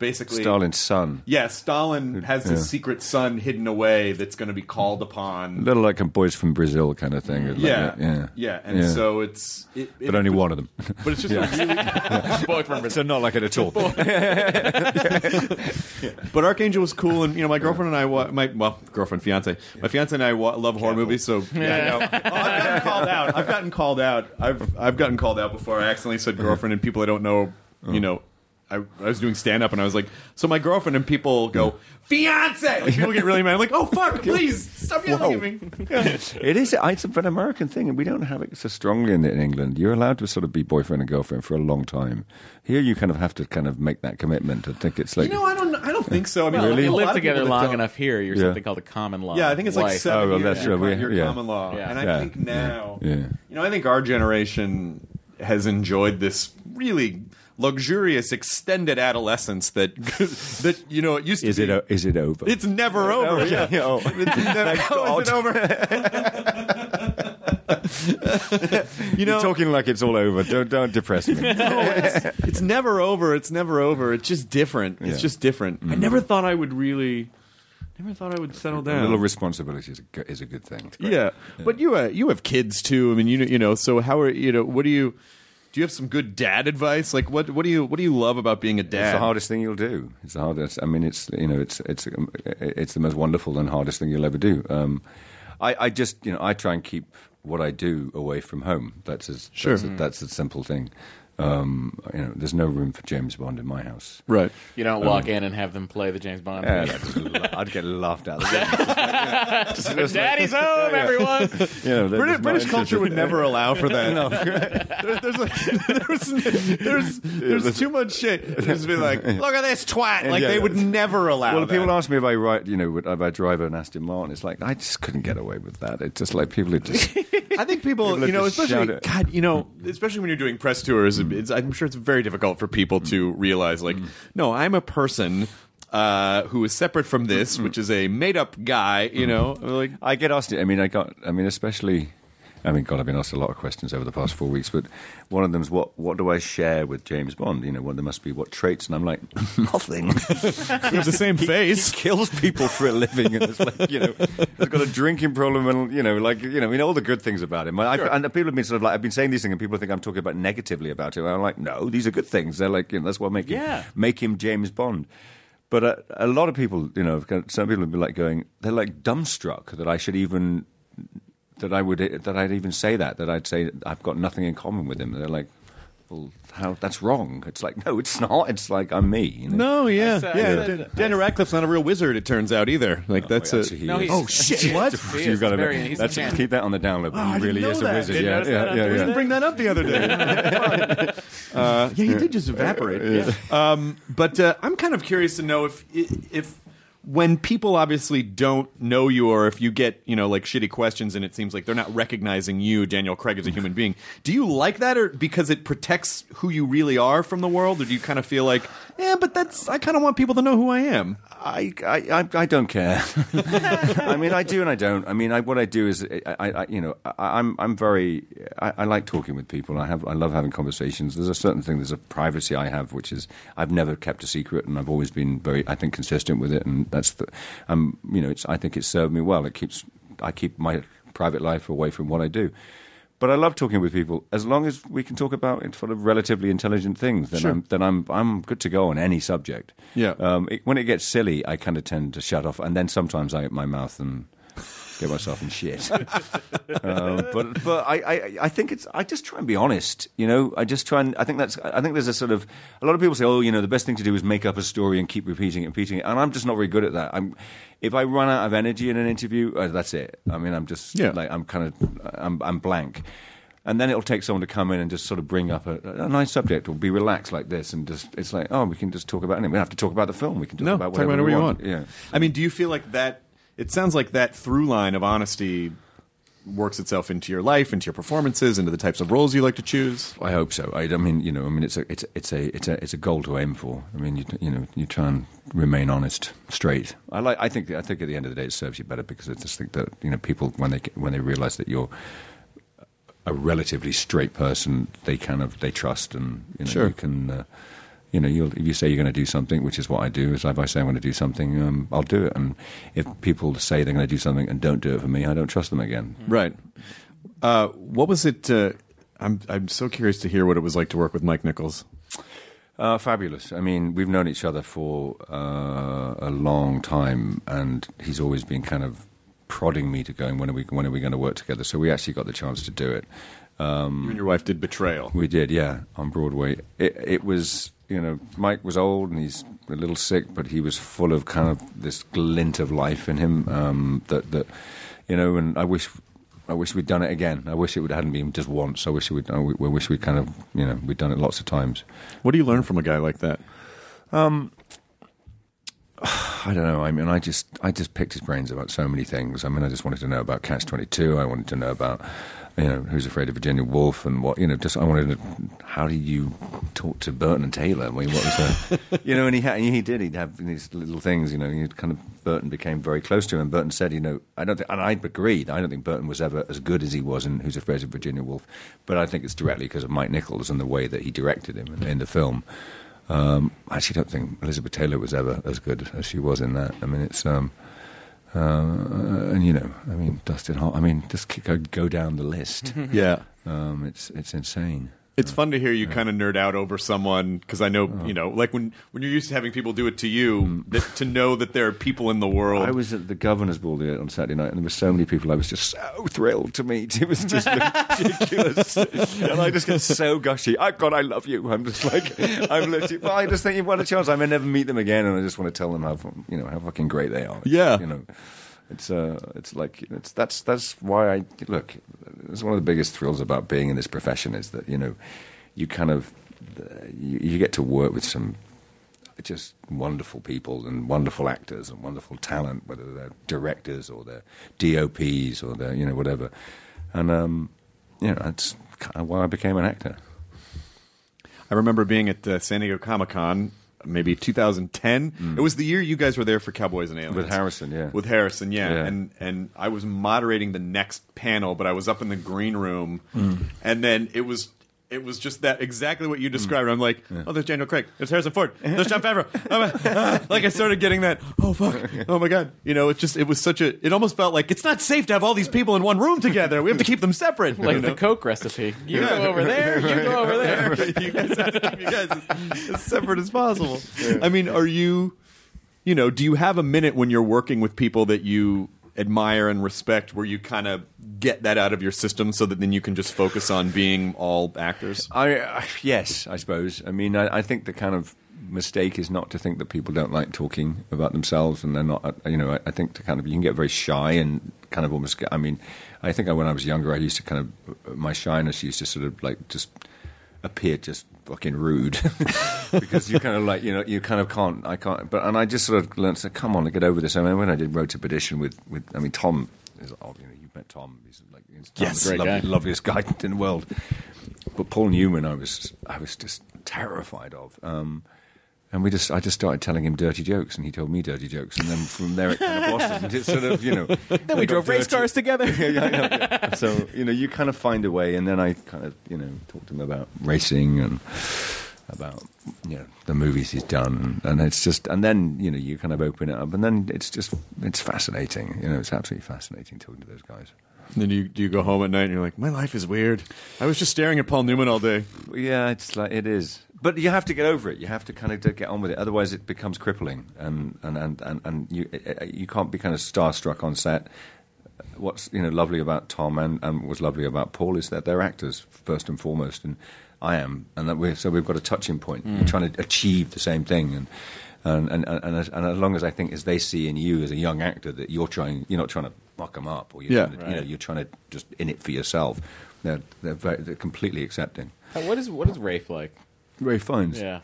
basically Stalin's son. Yeah, Stalin has his Yeah. secret son hidden away that's going to be called upon. A little like a boys from Brazil kind of thing. Like yeah, yeah, yeah, and so it's it, it- but only one of them. But it's just a really <laughs> Both from so not like it at all. <laughs> <laughs> But Archangel was cool, and you know, my girlfriend and I, wa- my well, girlfriend, fiance, my fiance and I wa- love horror movies. So yeah, I know. Oh, I've gotten called out. I've gotten called out. I've I've gotten called out before. I accidentally said girlfriend, and people I don't know, you oh. know, I, I was doing stand up and I was like, so my girlfriend and people go, fiance. Like people get really mad. I'm like, oh fuck, <laughs> please stop yelling at me. Yeah. <laughs> It is. It's an American thing, and we don't have it so strongly in, in England. You're allowed to sort of be boyfriend and girlfriend for a long time. Here, you kind of have to kind of make that commitment. I think it's like You know, I don't. I don't think so. I mean, Well, a you live together long don't- enough here, you're Yeah. something called a common law. Yeah, I think it's like wife. seven Oh, well, years that's true. We- your yeah. common law, Yeah. and I Yeah. think now, Yeah. you know, I think our generation has enjoyed this really luxurious extended adolescence that <laughs> that you know it used to is be. it o- is it over? it's never over. yeah. Yeah. <laughs> Oh. It's never, oh, is it over? <laughs> you know, You're talking like it's all over. Don't don't depress me. no, it's never over. It's never over. It's just different. It's Yeah. Mm. just different. I never thought I would really. Never thought I would settle down. a down. little responsibility is a, is a good thing. It's great. Yeah. but you uh, you have kids too. I mean, you know, you know. So how are you know? What do you do? You have some good dad advice? Like what what do you what do you love about being a dad? It's the hardest thing you'll do. It's the hardest. I mean, it's you know, it's it's um, it's the most wonderful and hardest thing you'll ever do. Um, I, I just you know, I try and keep what I do away from home. That's as Sure. That's a, that's a simple thing. Um, you know, there's no room for James Bond in my house. right. You don't walk in and have them play the James Bond. Yeah, theme. I'd, just la- I'd get laughed at. <laughs> Daddy's home, everyone. <laughs> You know, they're British, British culture would never allow for that. <laughs> There- there's, like, there's, there's, there's too much shit. Just be like, look at this twat. Like Yeah, they yeah. would never allow. Well, that. people ask me if I write, you know, if I drive an Aston Martin. It's like I just couldn't get away with that. It's just like people are just I think people, People you know, especially. God, you know, especially when you're doing press tours, it's, I'm sure it's very difficult for people to realize, like, no, I'm a person uh, who is separate from this, which is a made-up guy. You know, like I get asked. I mean, I got. I mean, especially. I mean, God, I've been asked a lot of questions over the past four weeks, but one of them's what what do I share with James Bond? You know, what there must be what traits, and I'm like <laughs> nothing. we have the same <laughs> face. he kills people for a living, and it's like you know, he's got a drinking problem, and you know, like you know, I mean, all the good things about him. I, and people have been sort of like I've been saying these things, and people think I'm talking about negatively about him. I'm like, no, these are good things. They're like, you know, that's what make him Yeah. make him James Bond. But uh, a lot of people, you know, some people have been like going, they're like dumbstruck that I should even that I would that I'd even say that that I'd say I've got nothing in common with him. They're like, well, how that's wrong. It's like no, it's not. It's like I'm me. You know? No, yeah, said- yeah. I Dan- Daniel Radcliffe's not a real wizard. It turns out either. Like that's Wait, a. he No, he's- Oh shit! What? You've got to He's very- he's a keep that on the download. I he really know is a that. wizard. Didn't yeah, notice yeah, yeah, We yeah. didn't bring that up the other day. <laughs> uh, yeah, he did just evaporate. Yeah. Um, but uh, I'm kind of curious to know if if when people obviously don't know you, or if you get you know like shitty questions, and it seems like they're not recognizing you, Daniel Craig, as a human being. Do you like that, or because it protects who you really are from the world, or do you kind of feel like, yeah, but that's I kind of want people to know who I am. I, I, I, I don't care. <laughs> I mean, I do and I don't. I mean, I, what I do is, I, I, I- you know, I, I'm, I'm very, I, I like talking with people. I have, I love having conversations. There's a certain thing, there's a privacy I have, which is I've never kept a secret, and I've always been very, I think, consistent with it. And that's the, um, you know, it's, I think it's served me well. It keeps, I keep my private life away from what I do. But I love talking with people as long as we can talk about it sort of relatively intelligent things. Then Sure. I'm then I'm I'm good to go on any subject. Yeah. Um, it, when it gets silly, I kind of tend to shut off, and then sometimes I open my mouth and get myself in shit. <laughs> um, but but I, I I think it's I just try and be honest. You know, I just try and I think that's I think there's a sort of a lot of people say, oh, you know, the best thing to do is make up a story and keep repeating it, and repeating it, and I'm just not very good at that. I'm if I run out of energy in an interview, uh, that's it. I mean, I'm just Yeah. like I'm kind of I'm I'm blank. And then it'll take someone to come in and just sort of bring up a, a nice subject or be relaxed like this, and just it's like, oh, we can just talk about anything. We don't have to talk about the film. We can talk No, about talk whatever about we whatever you want. want. Yeah. I mean, do you feel like that? It sounds like that through line of honesty works itself into your life, into your performances, into the types of roles you like to choose. I hope so. I, I mean, you know, I mean, it's a, it's, it's a, it's a, it's a goal to aim for. I mean, you, you know, you try and remain honest, straight. I like. I think. I think at the end of the day, it serves you better because I just think that you know, people when they when they realize that you're a relatively straight person, they kind of they trust and you know Sure. you can. Uh, you know, you'll, if you say you're going to do something, which is what I do, is if I say I'm going to do something, um, I'll do it. And if people say they're going to do something and don't do it for me, I don't trust them again. Right. Uh, what was it? Uh, I'm I'm so curious to hear what it was like to work with Mike Nichols. Uh, fabulous. I mean, we've known each other for uh, a long time, and he's always been kind of prodding me to going, when are we, when are we going to work together? So we actually got the chance to do it. Um, You and your wife did Betrayal. we did, yeah, on Broadway. It, it was you know, Mike was old and he's a little sick, but he was full of kind of this glint of life in him um, that that you know. And I wish. I wish we'd done it again. I wish it would hadn't been just once. I wish it would. I w- I wish we'd kind of, you know, we'd done it lots of times. What do you learn from a guy like that? Um, <sighs> I don't know. I mean, I just I just picked his brains about so many things. I mean, I just wanted to know about Catch Twenty Two. I wanted to know about you know Who's Afraid of Virginia Woolf and what you know. Just I wanted to. How do you talk to Burton and Taylor? I mean, what was the, <laughs> you know? And he had, he did. He'd have these little things. You know, he kind of Burton became very close to him. And Burton said, you know, I don't think, and I agreed. I don't think Burton was ever as good as he was in Who's Afraid of Virginia Woolf. But I think it's directly because of Mike Nichols and the way that he directed him in, in the film. Um, I actually don't think Elizabeth Taylor was ever as good as she was in that. I mean, it's um, uh, and you know, I mean, Dustin Hoff. I mean, just go, go down the list. <laughs> Yeah. um, it's it's insane. It's fun to hear you kind of nerd out over someone because I know you know, like when when you're used to having people do it to you, mm. that, to know that there are people in the world. I was at the governor's ball the- on Saturday night, and there were so many people I was just so thrilled to meet. It was just ridiculous, <laughs> and I just get so gushy. I God, I love you. I'm just like, I'm literally. But I just think you've won a chance. I may never meet them again, and I just want to tell them how fu- you know how fucking great they are. Yeah. you know. It's uh, it's like it's that's that's why I look. It's one of the biggest thrills about being in this profession is that you know, you kind of you, you get to work with some just wonderful people and wonderful actors and wonderful talent, whether they're directors or they're DOPs or they're you know whatever, and um, you know that's kind of why I became an actor. I remember being at uh, San Diego Comic Con, maybe 2010. Mm. It was the year you guys were there for Cowboys and Aliens With Harrison, yeah. With Harrison, yeah. Yeah. And and I was moderating the next panel, but I was up in the green room, mm. and then it was. It was just that exactly what you described. I'm like, oh, there's Daniel Craig, there's Harrison Ford, there's Jon Favreau. <laughs> I'm, uh, <laughs> like I started getting that. Oh fuck! Oh my god! You know, it just it was such a. It almost felt like it's not safe to have all these people in one room together. We have to keep them separate. Like you the? Coke recipe. You go over there, you go over <laughs> there. you guys have to keep you guys as, as separate as possible. I mean, are you, you know, do you have a minute when you're working with people that you admire and respect where you kind of get that out of your system so that then you can just focus on being all actors? I yes, I suppose. I mean, I, I think the kind of mistake is not to think that people don't like talking about themselves, and they're not. uh, You know, I, I think to kind of you can get very shy and kind of almost. I mean, I think I, when I was younger, I used to kind of my shyness used to sort of like just appear just fucking rude <laughs> because you kind of like you know you kind of can't I can't but and I just sort of learned to come on and get over this. I mean, when I did Road to Perdition with with I mean Tom is oh, you know you've met Tom he's like he's Yes, the great lovely- loveliest guy in the world. But Paul Newman, I was I was just terrified of. Um, and we just, I just started telling him dirty jokes, and he told me dirty jokes, and then from there it kind of blossomed. It's sort of, you know. <laughs> Then we drove race cars together. <laughs> yeah, yeah, yeah. <laughs> So you know, you kind of find a way, and then I kind of, you know, talked to him about racing and about you know the movies he's done, and it's just, and then you know, you kind of open it up, and then it's just, it's fascinating. You know, it's absolutely fascinating talking to those guys. And then you do you go home at night and you're like, my life is weird. I was just staring at Paul Newman all day. Yeah, it's like it is, but you have to get over it. You have to kind of get on with it. Otherwise, it becomes crippling, and and and and, and you you can't be kind of starstruck on set. What's you know lovely about Tom and, and what's lovely about Paul is that they're actors first and foremost, and I am, and that we're, so we've got a touching point. You're mm. trying to achieve the same thing, and. And and, and, as, and as long as I think as they see in you as a young actor that you're trying, you're not trying to muck them up, or you're Yeah. trying to, you know, you're trying to just in it for yourself. They're they're, very, they're completely accepting. Uh, What is what is Rafe like? Rafe Fiennes. Yeah.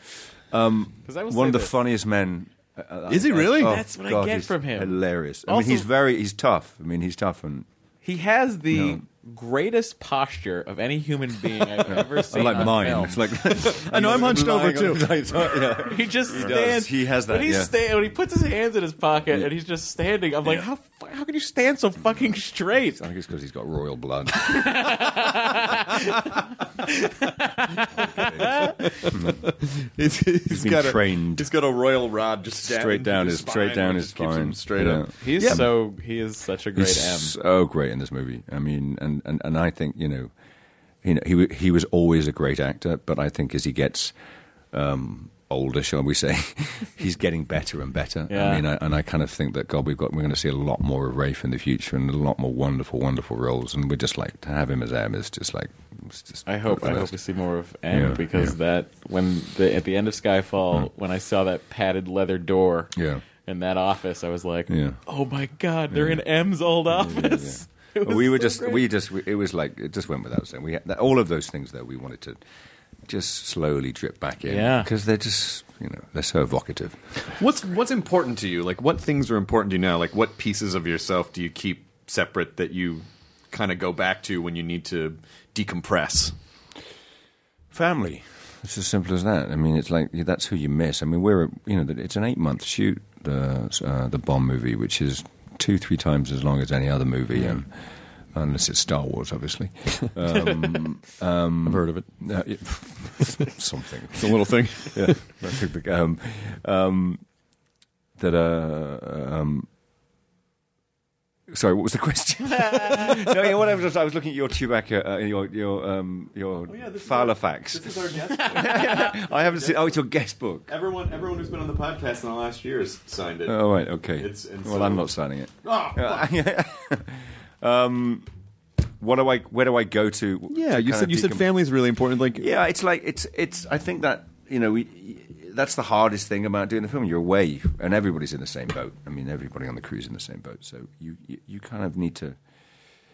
Um, 'Cause I will one of the this. funniest men. uh, Is he really? That's what I get from him. Hilarious. I Also- mean, he's very he's tough. I mean, he's tough and He has the No. Greatest posture of any human being I've ever seen. like on mine. film. It's like <laughs> I know I'm hunched over too. <laughs> yeah. He just He does. stands. He has that, When, he's yeah. sta- when he puts his hands in his pocket and he's just standing, I'm like, how fu- how can you stand so fucking straight? I think it's because he's got royal blood. <laughs> He's, he's been got a, trained. He's got a royal rod just straight down through his straight down his spine. straight Yeah. up. He's Yeah. so he is such a great He's M. so great in this movie. I mean, and, and, and I think you know, you know, he he was always a great actor, but I think as he gets um, older, shall we say, <laughs> he's getting better and better. Yeah. I mean, I, and I kind of think that God, we've got we're going to see a lot more of Rafe in the future and a lot more wonderful, wonderful roles. And we're just like to have him as M is just like. Just I hope I hope to see more of M Yeah, because yeah. that when the, at the end of Skyfall when I saw that padded leather door Yeah. in that office I was like oh my god they're in M's old office we were so just great. we just we, it was like it just went without saying we had, that, all of those things though we wanted to just slowly drip back in Yeah. because they're just you know they're so evocative What's what's important to you? Like what things are important to you now? Like what pieces of yourself do you keep separate that you kind of go back to when you need to decompress? family it's as simple as that i mean it's like that's who you miss i mean we're you know it's an eight month shoot the uh, the Bond movie which is two three times as long as any other movie and unless it's Star Wars, obviously. <laughs> Um, um, I've heard of it. uh, <laughs> yeah, something. It's a little thing. <laughs> yeah, I think um, um, that uh, um, sorry, what was the question? <laughs> no, yeah, what I was, I was looking at your Chewbacca, uh, your your um, your Filofax. is our guest. <laughs> I haven't seen. Oh, it's your guest book. everyone, everyone who's been on the podcast in the last year has signed it. Oh right, okay. It's- and well, so- I'm not signing it. Oh, <laughs> um, what do I? Where do I go to? yeah, to you said of you said family is really important. Like, Yeah, it's like it's it's. I think that you know we. That's the hardest thing about doing the film. You're away, and everybody's in the same boat. I mean, everybody on the crew's in the same boat. So you you, you kind of need to,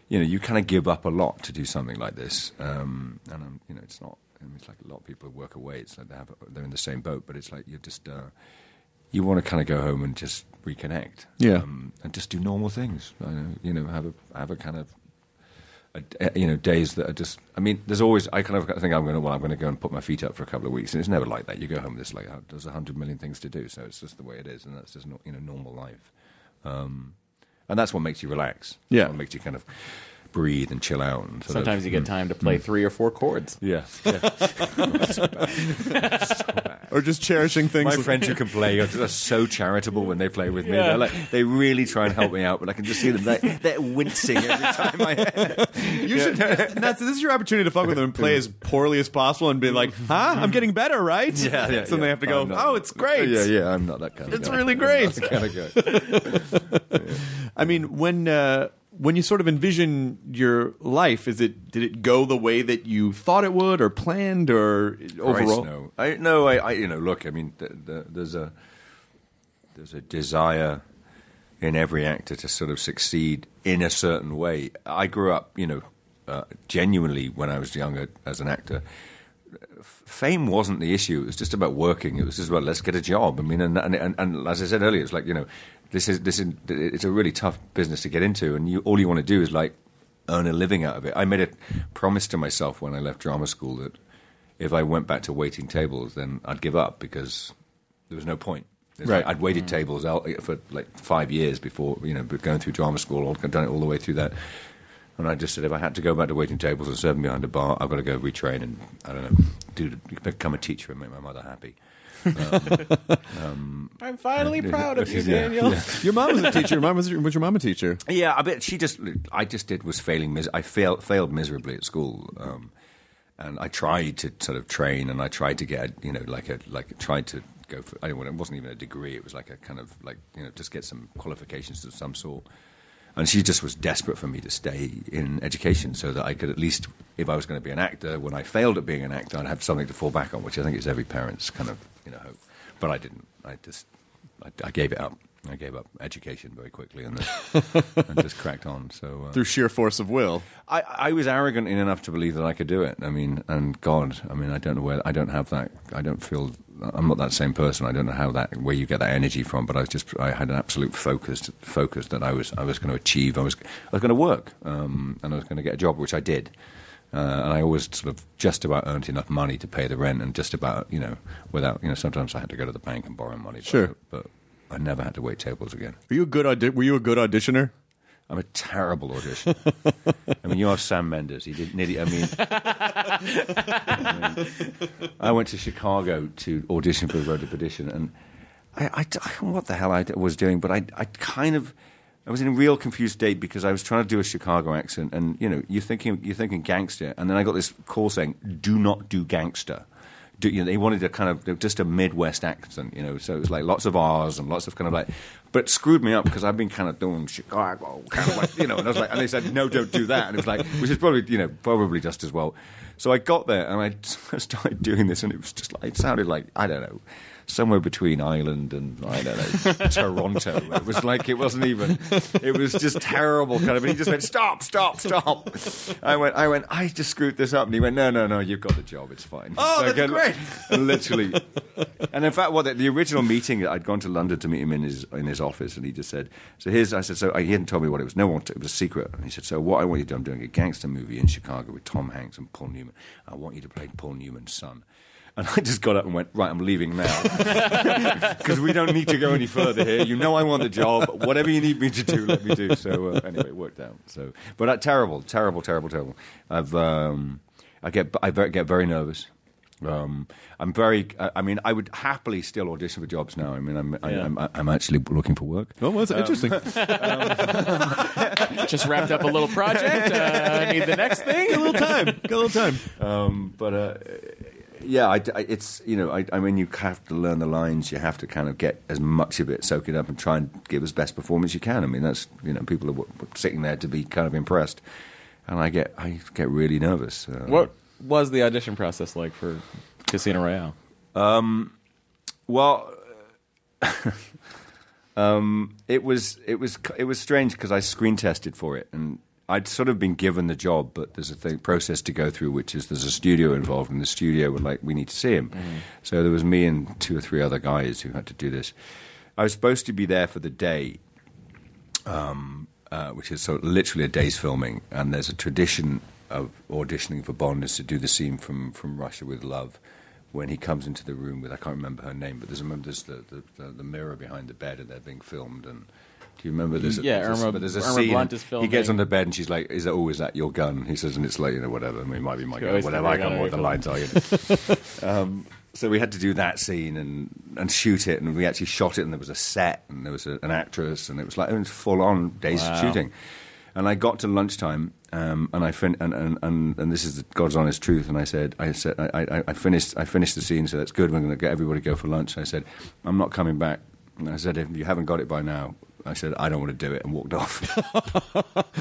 you know, you kind of give up a lot to do something like this. Um, and um, you know, it's not. I mean, it's like a lot of people work away. It's like they have they're in the same boat, but it's like you're just. Uh, you want to kind of go home and just reconnect, Yeah. um, and just do normal things. You know, have a have a kind of you know days that are just i mean there's always i kind of think i'm going to well i'm going to go and put my feet up for a couple of weeks and it's never like that. You go home there's like uh, there's a hundred million things to do so it's just the way it is and that's just not you know normal life. Um, and that's what makes you relax. Yeah. That's what makes you kind of breathe and chill out and sort of- sometimes you get time to play three or four chords yeah, yeah. <laughs> or just cherishing things. my friends who <laughs> can play are just so charitable when they play with me. They're like, they really try and help me out, but I can just see them. They're, they're wincing every time I. <laughs> You should. That's, this is your opportunity to fuck with them and play as poorly as possible and be like, "Huh, I'm getting better, right?" Yeah, yeah. So yeah. they have to go, not- "Oh, it's great." Yeah, yeah. I'm not that kind of. It's guy. really I'm great. not that kind of guy. I mean, when uh, when you sort of envision your life, is it did it go the way that you thought it would, or planned, or overall? Christ, no, I no, I, I you know, look, I mean, th th there's a there's a desire in every actor to sort of succeed in a certain way. I grew up, you know, uh, genuinely when I was younger as an actor. Fame wasn't the issue. It was just about working. It was just about let's get a job. I mean, and and, and, and as I said earlier, it's like you know, this is this is it's a really tough business to get into, and you all you want to do is like earn a living out of it. I made a promise to myself when I left drama school that if I went back to waiting tables, then I'd give up because there was no point. Right. like I'd waited mm. tables out for like five years before, you know, going through drama school, all- done it all the way through that. And I just said, if I had to go back to waiting tables and serving behind a bar, I've got to go retrain and I don't know, do become a teacher and make my mother happy. I'm finally proud of you Yeah, Daniel yeah. Your mom was a teacher. Your mom was, was your mom a teacher? Yeah, I bet she just. I just did was failing. Mis- I failed failed miserably at school, um, and I tried to sort of train, and I tried to get you know like a like tried to go for. I don't, know it wasn't even a degree. It was like a kind of like you know just get some qualifications of some sort. And she just was desperate for me to stay in education so that I could at least, if I was going to be an actor, when I failed at being an actor, I'd have something to fall back on, which I think is every parent's kind of you know hope. But I didn't. I just I, I gave it up. I gave up education very quickly and, then, <laughs> and just cracked on. So uh, Through sheer force of will. I, I was arrogant enough to believe that I could do it. I mean, and God, I mean, I don't know where I don't have that. I don't feel I'm not that same person. I don't know how that where you get that energy from. But I was just I had an absolute focus focus that I was I was going to achieve. I was I was going to work um, and I was going to get a job, which I did. Uh, and I always sort of just about earned enough money to pay the rent, and just about you know without you know sometimes I had to go to the bank and borrow money. but- Sure. but I never had to wait tables again. Were you a good audi- Were you a good auditioner? I'm a terrible auditioner. I mean, you are Sam Mendes. He did nearly. I mean, I, mean, I went to Chicago to audition for the Road to Perdition, and I, I, I don't know what the hell I was doing, but I, I kind of. I was in a real confused state because I was trying to do a Chicago accent, and you know, you're thinking you're thinking gangster, and then I got this call saying, "Do not do gangster." Do, you know, they wanted a kind of just a Midwest accent, you know. So it was like lots of R's and lots of kind of like, but screwed me up because I've been kind of doing Chicago, kind of like, you know. And I was like, and they said, no, don't do that. And it was like, which is probably, you know, probably just as well. So I got there and I <laughs> started doing this, and it was just like it sounded like I don't know somewhere between Ireland and I don't know <laughs> Toronto. It was like it wasn't even. It was just terrible kind of. And he just went, "Stop, stop, stop." I went, I went, I just screwed this up, and he went, "No, no, no, you've got the job. It's fine." Oh, So that's again, great. Literally, and in fact, what the, the original meeting, I'd gone to London to meet him in his in his office, and he just said, "So here's," I said, "So he hadn't told me what it was. No one, it was a secret." And he said, "So what I want you to do, I'm doing a gangster movie in Chicago with Tom Hanks and Paul Newman. I want you to play Paul Newman's son." And I just got up and went, right, I'm leaving now. <laughs> Because we don't need to go any further here. You know I want the job. Whatever you need me to do, let me do. So uh, anyway, it worked out. So, But uh, terrible, terrible, terrible, terrible. I've, um, I, get, I very, get very nervous. Um, I'm very. I I mean, I would happily still audition for jobs now. I mean, I'm. Yeah. I'm, I'm, I'm actually looking for work. Oh, well, that's interesting. <laughs> Just wrapped up a little project. Uh, need the next thing. Got a little time. Got a little time. Um, but uh, yeah, I, I- it's you know, I, I mean, you have to learn the lines. You have to kind of get as much of it, soak it up, and try and give as best performance you can. I mean, that's you know, people are w- sitting there to be kind of impressed, and I get I get really nervous. Uh, What was the audition process like for Casino Royale? Well, <laughs> um, it was it was it was strange because I screen tested for it, and I'd sort of been given the job, but there's a thing, process to go through, which is there's a studio involved, and the studio were like, we need to see him. So there was me and two or three other guys who had to do this. I was supposed to be there for the day, um, uh, which is so literally a day's filming, and there's a tradition of auditioning for Bond is to do the scene from, from Russia with Love when he comes into the room with I can't remember her name, but there's remember there's the, the, the, the mirror behind the bed and they're being filmed and. Do you remember this? Yeah, there's a- Irma- but there's a Irma scene. Blunt is He gets on the bed and she's like, "Is that oh, that your gun?" He says, and it's like you know whatever. I mean, it might be my She gun, whatever. I know what the lines are. You <laughs> know. um, so we had to do that scene and and shoot it, and we actually shot it, and there was a set, and there was a, an actress, and it was like it was full on days Wow. of shooting. And I got to lunchtime, um, and I fin- and, and, and, and this is the God's honest truth. And I said, I said, I, I, I finished, I finished the scene, so that's good. We're going to get everybody to go for lunch. I said, I'm not coming back. And I said, if you haven't got it by now, I said, I don't want to do it, and walked off. <laughs> <laughs>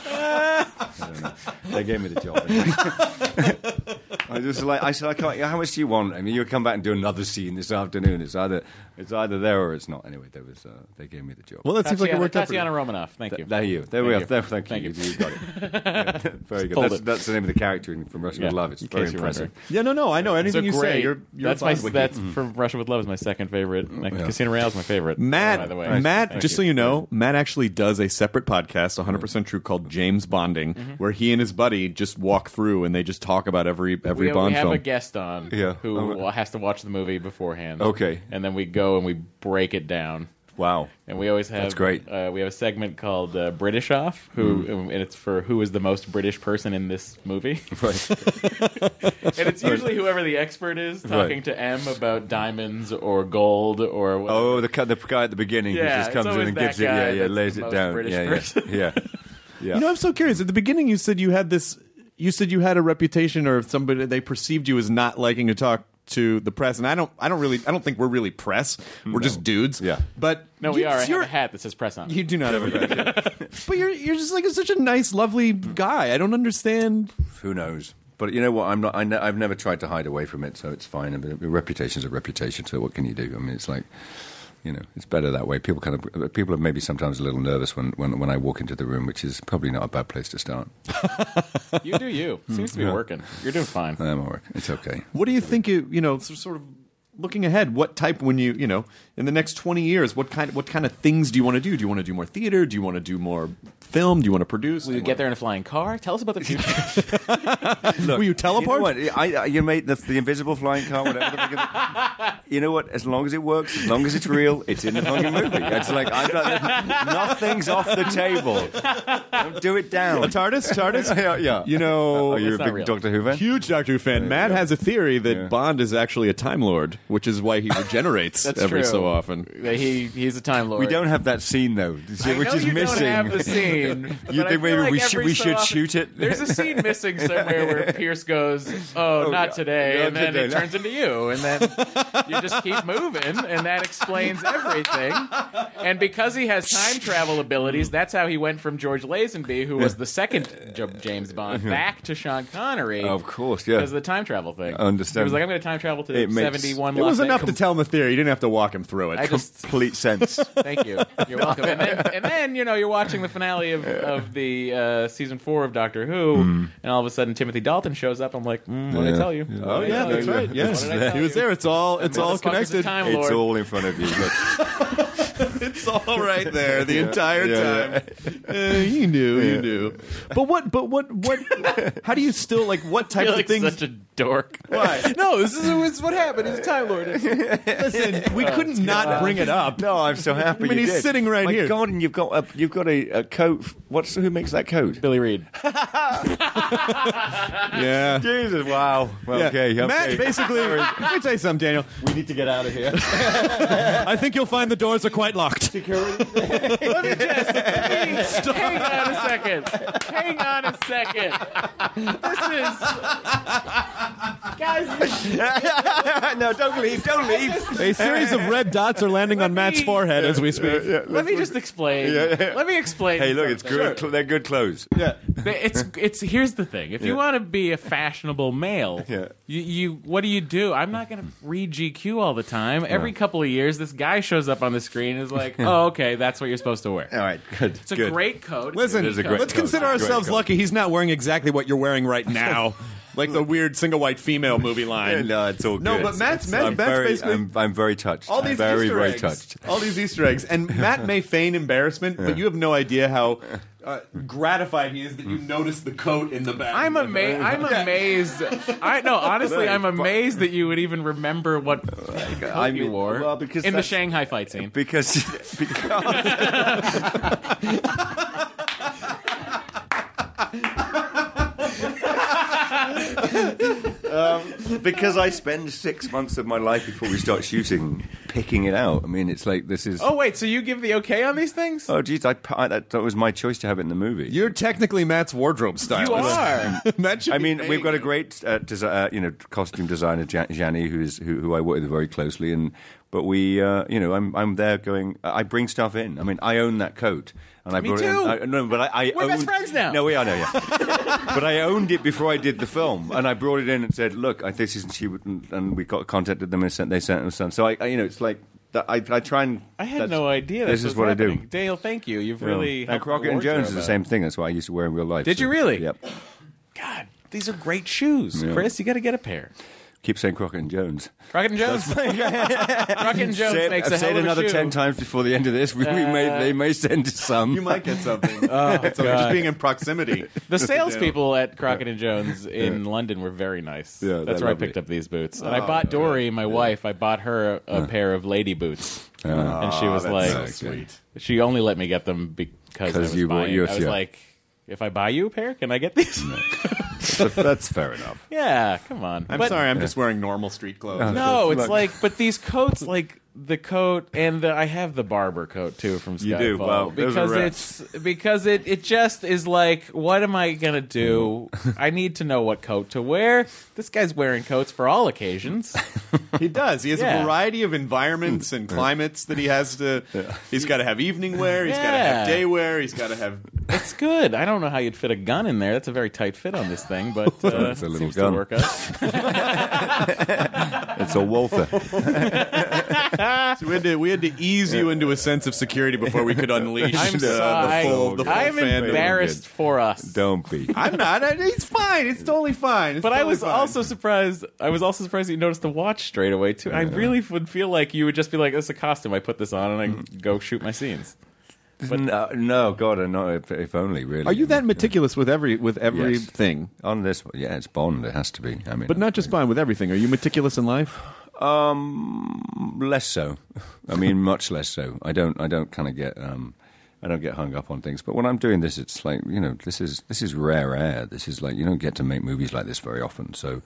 I don't know. they gave me the job. <laughs> I just like I said, I can't. How much do you want? I mean, you'll come back and do another scene this afternoon. It's either it's either there or it's not. Anyway, there was uh, they gave me the job. Well, that seems like it Tatiana, worked out. Tatiana Romanoff. Thank you. There you. There we Thank are. you. There, thank, Thank you. you. You got it. <laughs> Yeah, very good. That's, it. that's the name of the character in, from Russia Yeah, with Love. It's very impressive. Yeah, no, no, I know anything you great. say. You're, you're that's my fine with that's Mm-hmm. from Russia with Love is my second favorite. Like, Casino Royale is my favorite. Matt, by the way. Matt, just so you know, Matt actually does a separate podcast, 100% true, called James Bonding, where he and his buddy just walk through and they just talk about every every we, Bond we have film. a guest on Yeah. who has to watch the movie beforehand. Okay. and then we go and we break it down. Wow. And we always have That's great. Uh, we have a segment called uh, British Off, who Hmm. and it's for who is the most British person in this movie, <laughs> Right. <laughs> and it's usually whoever the expert is talking Right. to M about diamonds or gold or whatever. Oh, the, the guy at the beginning Yeah, who just comes in and gives it. Yeah, yeah, lays it down. British yeah, yeah, yeah, yeah. <laughs> You know, I'm so curious. At the beginning, you said you had this. You said you had a reputation, or if somebody they perceived you as not liking to talk to the press, and I don't. I don't really. I don't think we're really press. We're just dudes. Yeah. But no, we you- are. I have you're- a hat that says press on. You do not have a badge. <laughs> but you're you're just like such a nice, lovely guy. I don't understand. Who knows? But you know what? I'm not. I ne- I've never tried to hide away from it, so it's fine. I mean, a reputation's a reputation. So what can you do? I mean, it's like, you know, it's better that way. People kind of people are maybe sometimes a little nervous when, when, when I walk into the room, which is probably not a bad place to start. <laughs> you do you. Hmm. Seems to be Yeah. working. You're doing fine. I'm all right. It's okay. What do you think? You you know, sort of looking ahead. What type when you you know in the next twenty years? What kind of, what kind of things do you want to do? Do you want to do more theater? Do you want to do more film? Do you want to produce? Will you get there in a flying car? Tell us about the future. <laughs> Will you You teleport? know? I, I, you made the, the invisible flying car, whatever. The fucking- <laughs> you know what? As long as it works, as long as it's real, it's in the fucking movie. It's like I've got nothing's off the table. Don't do it down. A TARDIS? TARDIS? <laughs> yeah, yeah. You know, oh, Are you a big real. Doctor Who fan? huge Doctor Who fan. Matt yeah. has a theory that Yeah. Bond is actually a Time Lord. which is why he regenerates every true. so often. He he's a time lord. We don't have that scene though, which I know is you missing. Don't have the scene. <laughs> You think maybe like we should we so should often- shoot it? There's a scene missing somewhere where <laughs> Pierce goes, "Oh, Oh, not today," Not and then today. it turns into you, and then you just keep <laughs> moving, and that explains everything. And because he has time travel abilities, that's how he went from George Lazenby, who was the second James Bond, uh-huh. back to Sean Connery. Of course, yeah. Because of the time travel thing. I understand. He was like, I'm going to time travel to It makes- 71 It was enough to tell him the theory. You didn't have to walk him through it. I just <laughs> Complete sense. <laughs> Thank you. You're welcome. And then, and then you know, you're watching the finale of, of the uh, season four of Doctor Who, and all of a sudden Timothy Dalton shows up. I'm like, mm, what did I tell you? Yeah. Oh yeah, that's you? right. Yeah, <laughs> What did I tell he was you? there. It's all it's all Motherfucker's a connected. Time it's all in front of you. Look. <laughs> It's all right there the entire Yeah, time. Uh, you knew, you knew. But what? But what? What? How do you still like? What <laughs> I type feel of like things? such a dork. Why? <laughs> no, this is, this is what happened. He's a Time Lord. Listen, we couldn't not bring it up. No, I'm so happy. I mean, you he's did. sitting right My here. God, and you've got a you've got a, a coat. What's who makes that coat? Billy Reid. Yeah. Jesus, wow. Well, Yeah. Okay, okay. Matt, basically, let me tell you something, Daniel. we need to get out of here. I think you'll find the doors are quite locked. <laughs> Let me just <laughs> hang on a second. Hang on a second. This is guys. <laughs> no, don't leave. Don't leave. A series of red dots are landing on Matt's me- forehead as we speak. Let me just explain. Let me explain. Hey, look, it's good. cl- They're good clothes. Yeah. It's it's here's the thing. If you want to be a fashionable male, Yeah. you, you what do you do? I'm not going to read GQ all the time. Every couple of years, this guy shows up on the screen and is like, <laughs> "Oh, okay, that's what you're supposed to wear." All right, good. It's a good. great coat. Listen, It is a great coat. let's coat. consider Great ourselves coat. lucky he's not wearing exactly what you're wearing right now. <laughs> like the weird single white female movie <laughs> line. No, it's all good. No, but Matt's- It's- Matt- I'm Matt's very, basically- I'm, I'm very touched. all these very, Easter very eggs, touched. all these Easter eggs, and <laughs> Matt may feign embarrassment, but you have no idea how uh, gratified he is that you noticed the coat in the back. I'm amazed. I'm amazed. I no, <laughs> honestly, I'm amazed that you would even remember what coat I you mean, wore well, because in the that's- Shanghai fight scene. Because, because um, because I spend six months of my life before we start shooting picking it out. I mean, it's like this is. Oh wait, so you give the okay on these things? Oh, geez, I, I that, that was my choice to have it in the movie. You're technically Matt's wardrobe stylist. You <laughs> are. Matt I mean, we've got a great, uh, desi- uh, you know, costume designer, Ja- Jany, who's who, who I work with very closely, and but we, uh, you know, I'm I'm there going. I bring stuff in. I mean, I own that coat, and I Me brought too. it in. I, no, but I, I We're owned, best friends now. No, we are, no, yeah. <laughs> but I owned it before I did the film, and I brought it in and said, "Look, I, this isn't She would, and we got contacted them and sent. They sent us some. So I, I, you know, it's like that, I, I try and. I had no idea. This This is what I happening. do. Dale, thank you. You've Yeah. really and Crockett and Jones is the same thing. That's what I used to wear in real life. Did so- you really? Yep. God, these are great shoes, Yeah. Chris. You got to get a pair. Keep saying Crockett and Jones. Crockett and Jones. <laughs> Crockett and Jones Say it- makes I've a said hell of another a shoe. ten times before the end of this. We, we may, uh, they may send us some. You might get something. <laughs> oh, just being in proximity. <laughs> The salespeople at Crockett and Jones in London were very nice. Yeah, That's they're where I picked up these boots. And I oh, bought Dory, my wife, I bought her a, a pair of lady boots. and she ah, was that's like, so sweet. She only let me get them because I was you bought buying. yours, I was yeah. like, if I buy you a pair, can I get these? <laughs> That's fair enough. yeah, come on. I'm But- sorry, I'm just wearing normal street clothes. Oh, no, it's like, but these coats, like the coat, and the, I have the Barbour coat too from Skyfall. You do? Well, those are because it's because it it just is like, what am I gonna do? I need to know what coat to wear. This guy's wearing coats for all occasions. <laughs> He does. He has Yeah. a variety of environments and climates that he has to. He's got to have evening wear. He's got to Yeah. have day wear. He's got to have. It's good. I don't know how you'd fit a gun in there. That's a very tight fit on this thing, but uh, <laughs> It's a little seems gun. to work out. <laughs> It's a Walther. <laughs> So we had to we had to ease you into a sense of security before we could unleash I'm uh, the, sorry. the full the full I'm fandom. embarrassed for us. Don't be. I'm not. I- It's fine. It's totally fine. It's But I totally was fine. also surprised. I was also surprised that you noticed the watch straight away too. I really would feel like you would just be like, "This is a costume. I put this on and I go shoot my scenes." No, no, God, no, if, if only really. Are you that meticulous with every with everything? on this? one, Yeah, it's Bond. It has to be. I mean, But not just Bond, with everything. Are you meticulous in life? Um, less so. I mean, <laughs> much less so. I don't. I don't kind of get. Um, I don't get hung up on things. But when I'm doing this, it's like you know, this is this is rare air. This is like you don't get to make movies like this very often. So,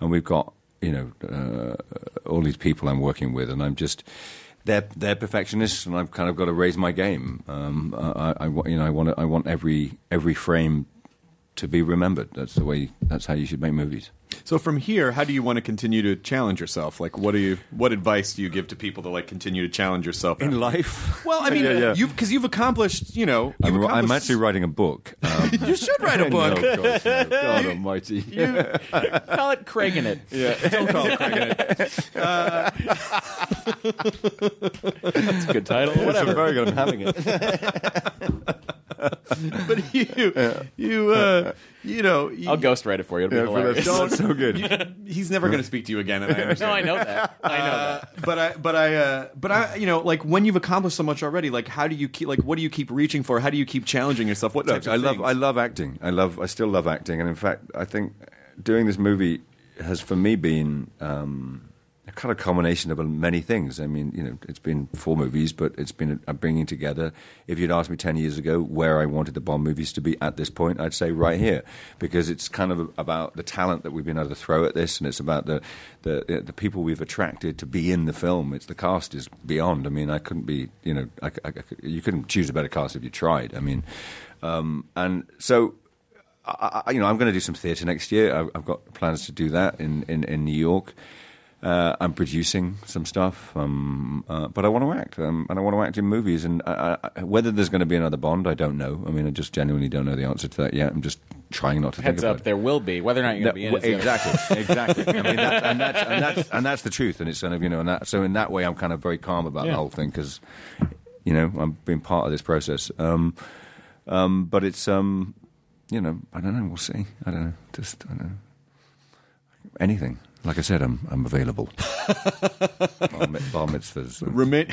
and we've got you know uh, all these people I'm working with, and I'm just they're they're perfectionists, and I've kind of got to raise my game. Um, I, I you know I want I want every every frame to be remembered. That's the way. That's how you should make movies. So from here, how do you want to continue to challenge yourself? Like, what do you? What advice do you give to people to like continue to challenge yourself in life? Well, I mean, Yeah, yeah. you've because you've accomplished. You know, you've I'm, I'm actually writing a book. Um, <laughs> you should write a <laughs> book. No, God, no. God <laughs> Almighty. Call it Craig in it. Yeah, don't call it Craig in it. That's a good title. Whatever. Whatever. Very good. I'm having it. <laughs> but you, you, uh, you know, you, I'll ghostwrite it for you. It'll be Yeah, hilarious. the- Don't- <laughs> so good. he's never going to speak to you again, and I understand. <laughs> no, I know that. I know Uh, that. but I, but I, uh, but I, you know, like when you've accomplished so much already, like how do you keep, like, what do you keep reaching for? How do you keep challenging yourself? What types Look, of I love? I love acting. I love I still love acting, and in fact, I think doing this movie has for me been um, a kind of combination of many things. I mean, you know, it's been four movies, but it's been a bringing together. If you'd asked me ten years ago where I wanted the Bond movies to be at this point, I'd say right here because it's kind of about the talent that we've been able to throw at this, and it's about the the the people we've attracted to be in the film. It's the cast is beyond. I mean, I couldn't be, you know, I, I- you couldn't choose a better cast if you tried. I mean, um, and so I, you know, I'm going to do some theatre next year. I've, I've got plans to do that in, in, in New York. Uh, I'm producing some stuff, um, uh, but I want to act, um, and I want to act in movies. And I, I, whether there's going to be another Bond, I don't know. I mean, I just genuinely don't know the answer to that yet. I'm just trying not to Heads think about up, there will be. Whether or not you're going to be in No, it. is the other- exactly, <laughs> exactly. I mean, that, and, that's, and, that's, and that's the truth, and it's kind of you know, and that, so in that way, I'm kind of very calm about Yeah. the whole thing because you know I'm being part of this process. Um, um, but it's um, you know, I don't know. We'll see. I don't know. Just I don't know. Anything. Like I said, I'm I'm available. <laughs> bar, mit- bar mitzvahs. and- Remain.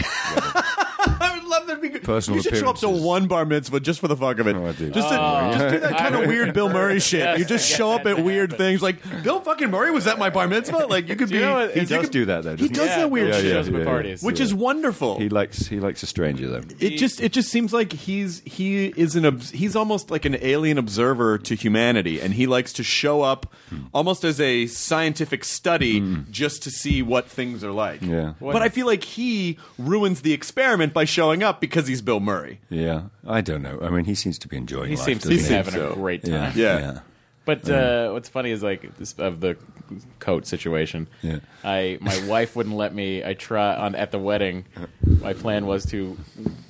<laughs> I would love that. To be good. Personal you should show up to appearances. one bar mitzvah just for the fuck of it. Oh, I. Just, to, oh, just do that kind of <laughs> weird Bill Murray shit. Yes, you just I show up that. at That weird happened. things like Bill fucking Murray was at my bar mitzvah. Like you could Do be. you know what- he He does could- do that though. He doesn't does Yeah, that weird yeah, shit, shows him at parties. which is wonderful. He likes he likes a stranger though. it just it just seems like he's he is an obs- he's almost like an alien observer to humanity and he likes to show up hmm. almost as a scientific study hmm. just to see what things are like Yeah. but i feel like he ruins the experiment by showing up because he's bill murray Yeah, I don't know. I mean, he seems to be enjoying. He life, seems to be he? having so. a great time. Yeah, Yeah. But uh, what's funny is like this, of the coat situation. Yeah. I my wife wouldn't let me. I try on at the wedding. My plan was to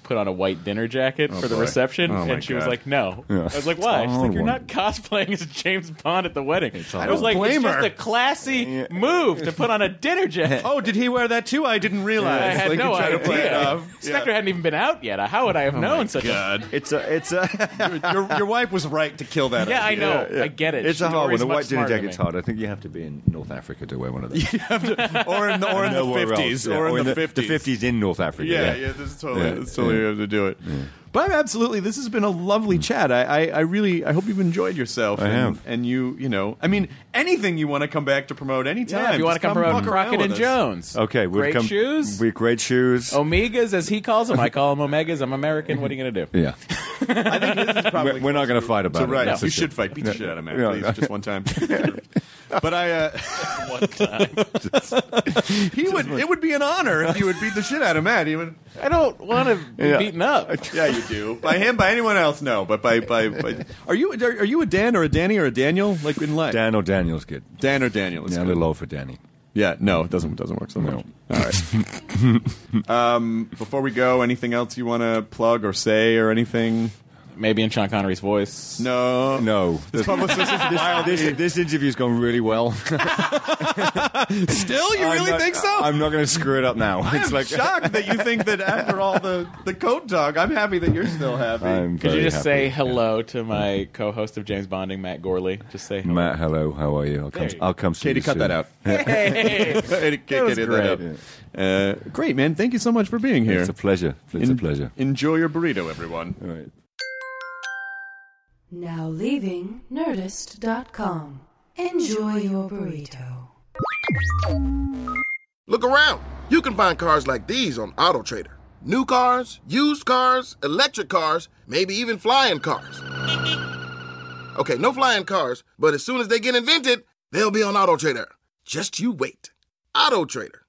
put on a white dinner jacket oh, for the boy. reception, Oh, and she was like, "No." Yeah. I was like, "Why?" She's like, "You're one. not cosplaying as James Bond at the wedding." I was like, blame "It's her. just a classy move to put on a dinner <laughs> jacket." oh did he wear that too i didn't realize I had Like, no you try to play it idea. off. Spectre hadn't even been out yet. How would I have oh, known such God. It's a it's a <laughs> your, your wife was right to kill that a? Yeah, I idea. know. I get it. It's a hard one. A much white dinner smarter than jacket's hard. I think you have to be in North Africa to wear one of those. <laughs> or in the, or in the 50s or in the, the 50s the 50s in North Africa. Yeah, Yeah, yeah, this is totally, Yeah, this is totally yeah. able to do it. But absolutely, this has been a lovely mm. chat. I, I, I really, I hope you've enjoyed yourself. I and, have. and you, you know, I mean, anything you want to come back to promote anytime. Yeah, if you want to just come promote fuck around Crockett with and. Jones. Okay, we've great come, shoes. We great shoes. Omegas, as he calls them. I call them Omegas. I'm American. What are you going to do? yeah, I think this is probably <laughs> we're, we're not going to fight about so it. right. that's you should fight. Beat the shit out of Matt, please, just one time. <laughs> but I, uh, <laughs> One time. <laughs> he would. It would be an honor if you would beat the shit out of Matt. Even. I don't want to be Yeah. beaten up. <laughs> Yeah, you do. By him, by anyone else, no. But by, by, by are you are, are you a Dan or a Danny or a Daniel like in life? Dan or Daniel's good. Dan or Daniel. It's Yeah, a good. little old for Danny. Yeah, no, it doesn't doesn't work so much. All right. um, before we go, anything else you want to plug or say or anything? Maybe in Sean Connery's voice. No, No, This publicist is wild. this, this interview's gone really well. <laughs> Still, you I'm really not- think so? I'm not going to screw it up now. I <laughs> it's am like shocked that you think that after all the the coat talk, I'm happy that you're still happy. I'm Could you just happy. say hello to my co-host of James Bonding, Matt Gourley? Just say hello. Matt, hello. How are you? I'll come. There you I'll come see Katie, you cut soon. that out. <laughs> Hey, Katie, That was great. that. Uh, great, man. Thank you so much for being here. It's a pleasure. It's a pleasure. Enjoy your burrito, everyone. Now leaving Nerdist.com. Enjoy your burrito. Look around. You can find cars like these on AutoTrader. New cars, used cars, electric cars, maybe even flying cars. Okay, no flying cars, but as soon as they get invented, they'll be on AutoTrader. Just you wait. AutoTrader.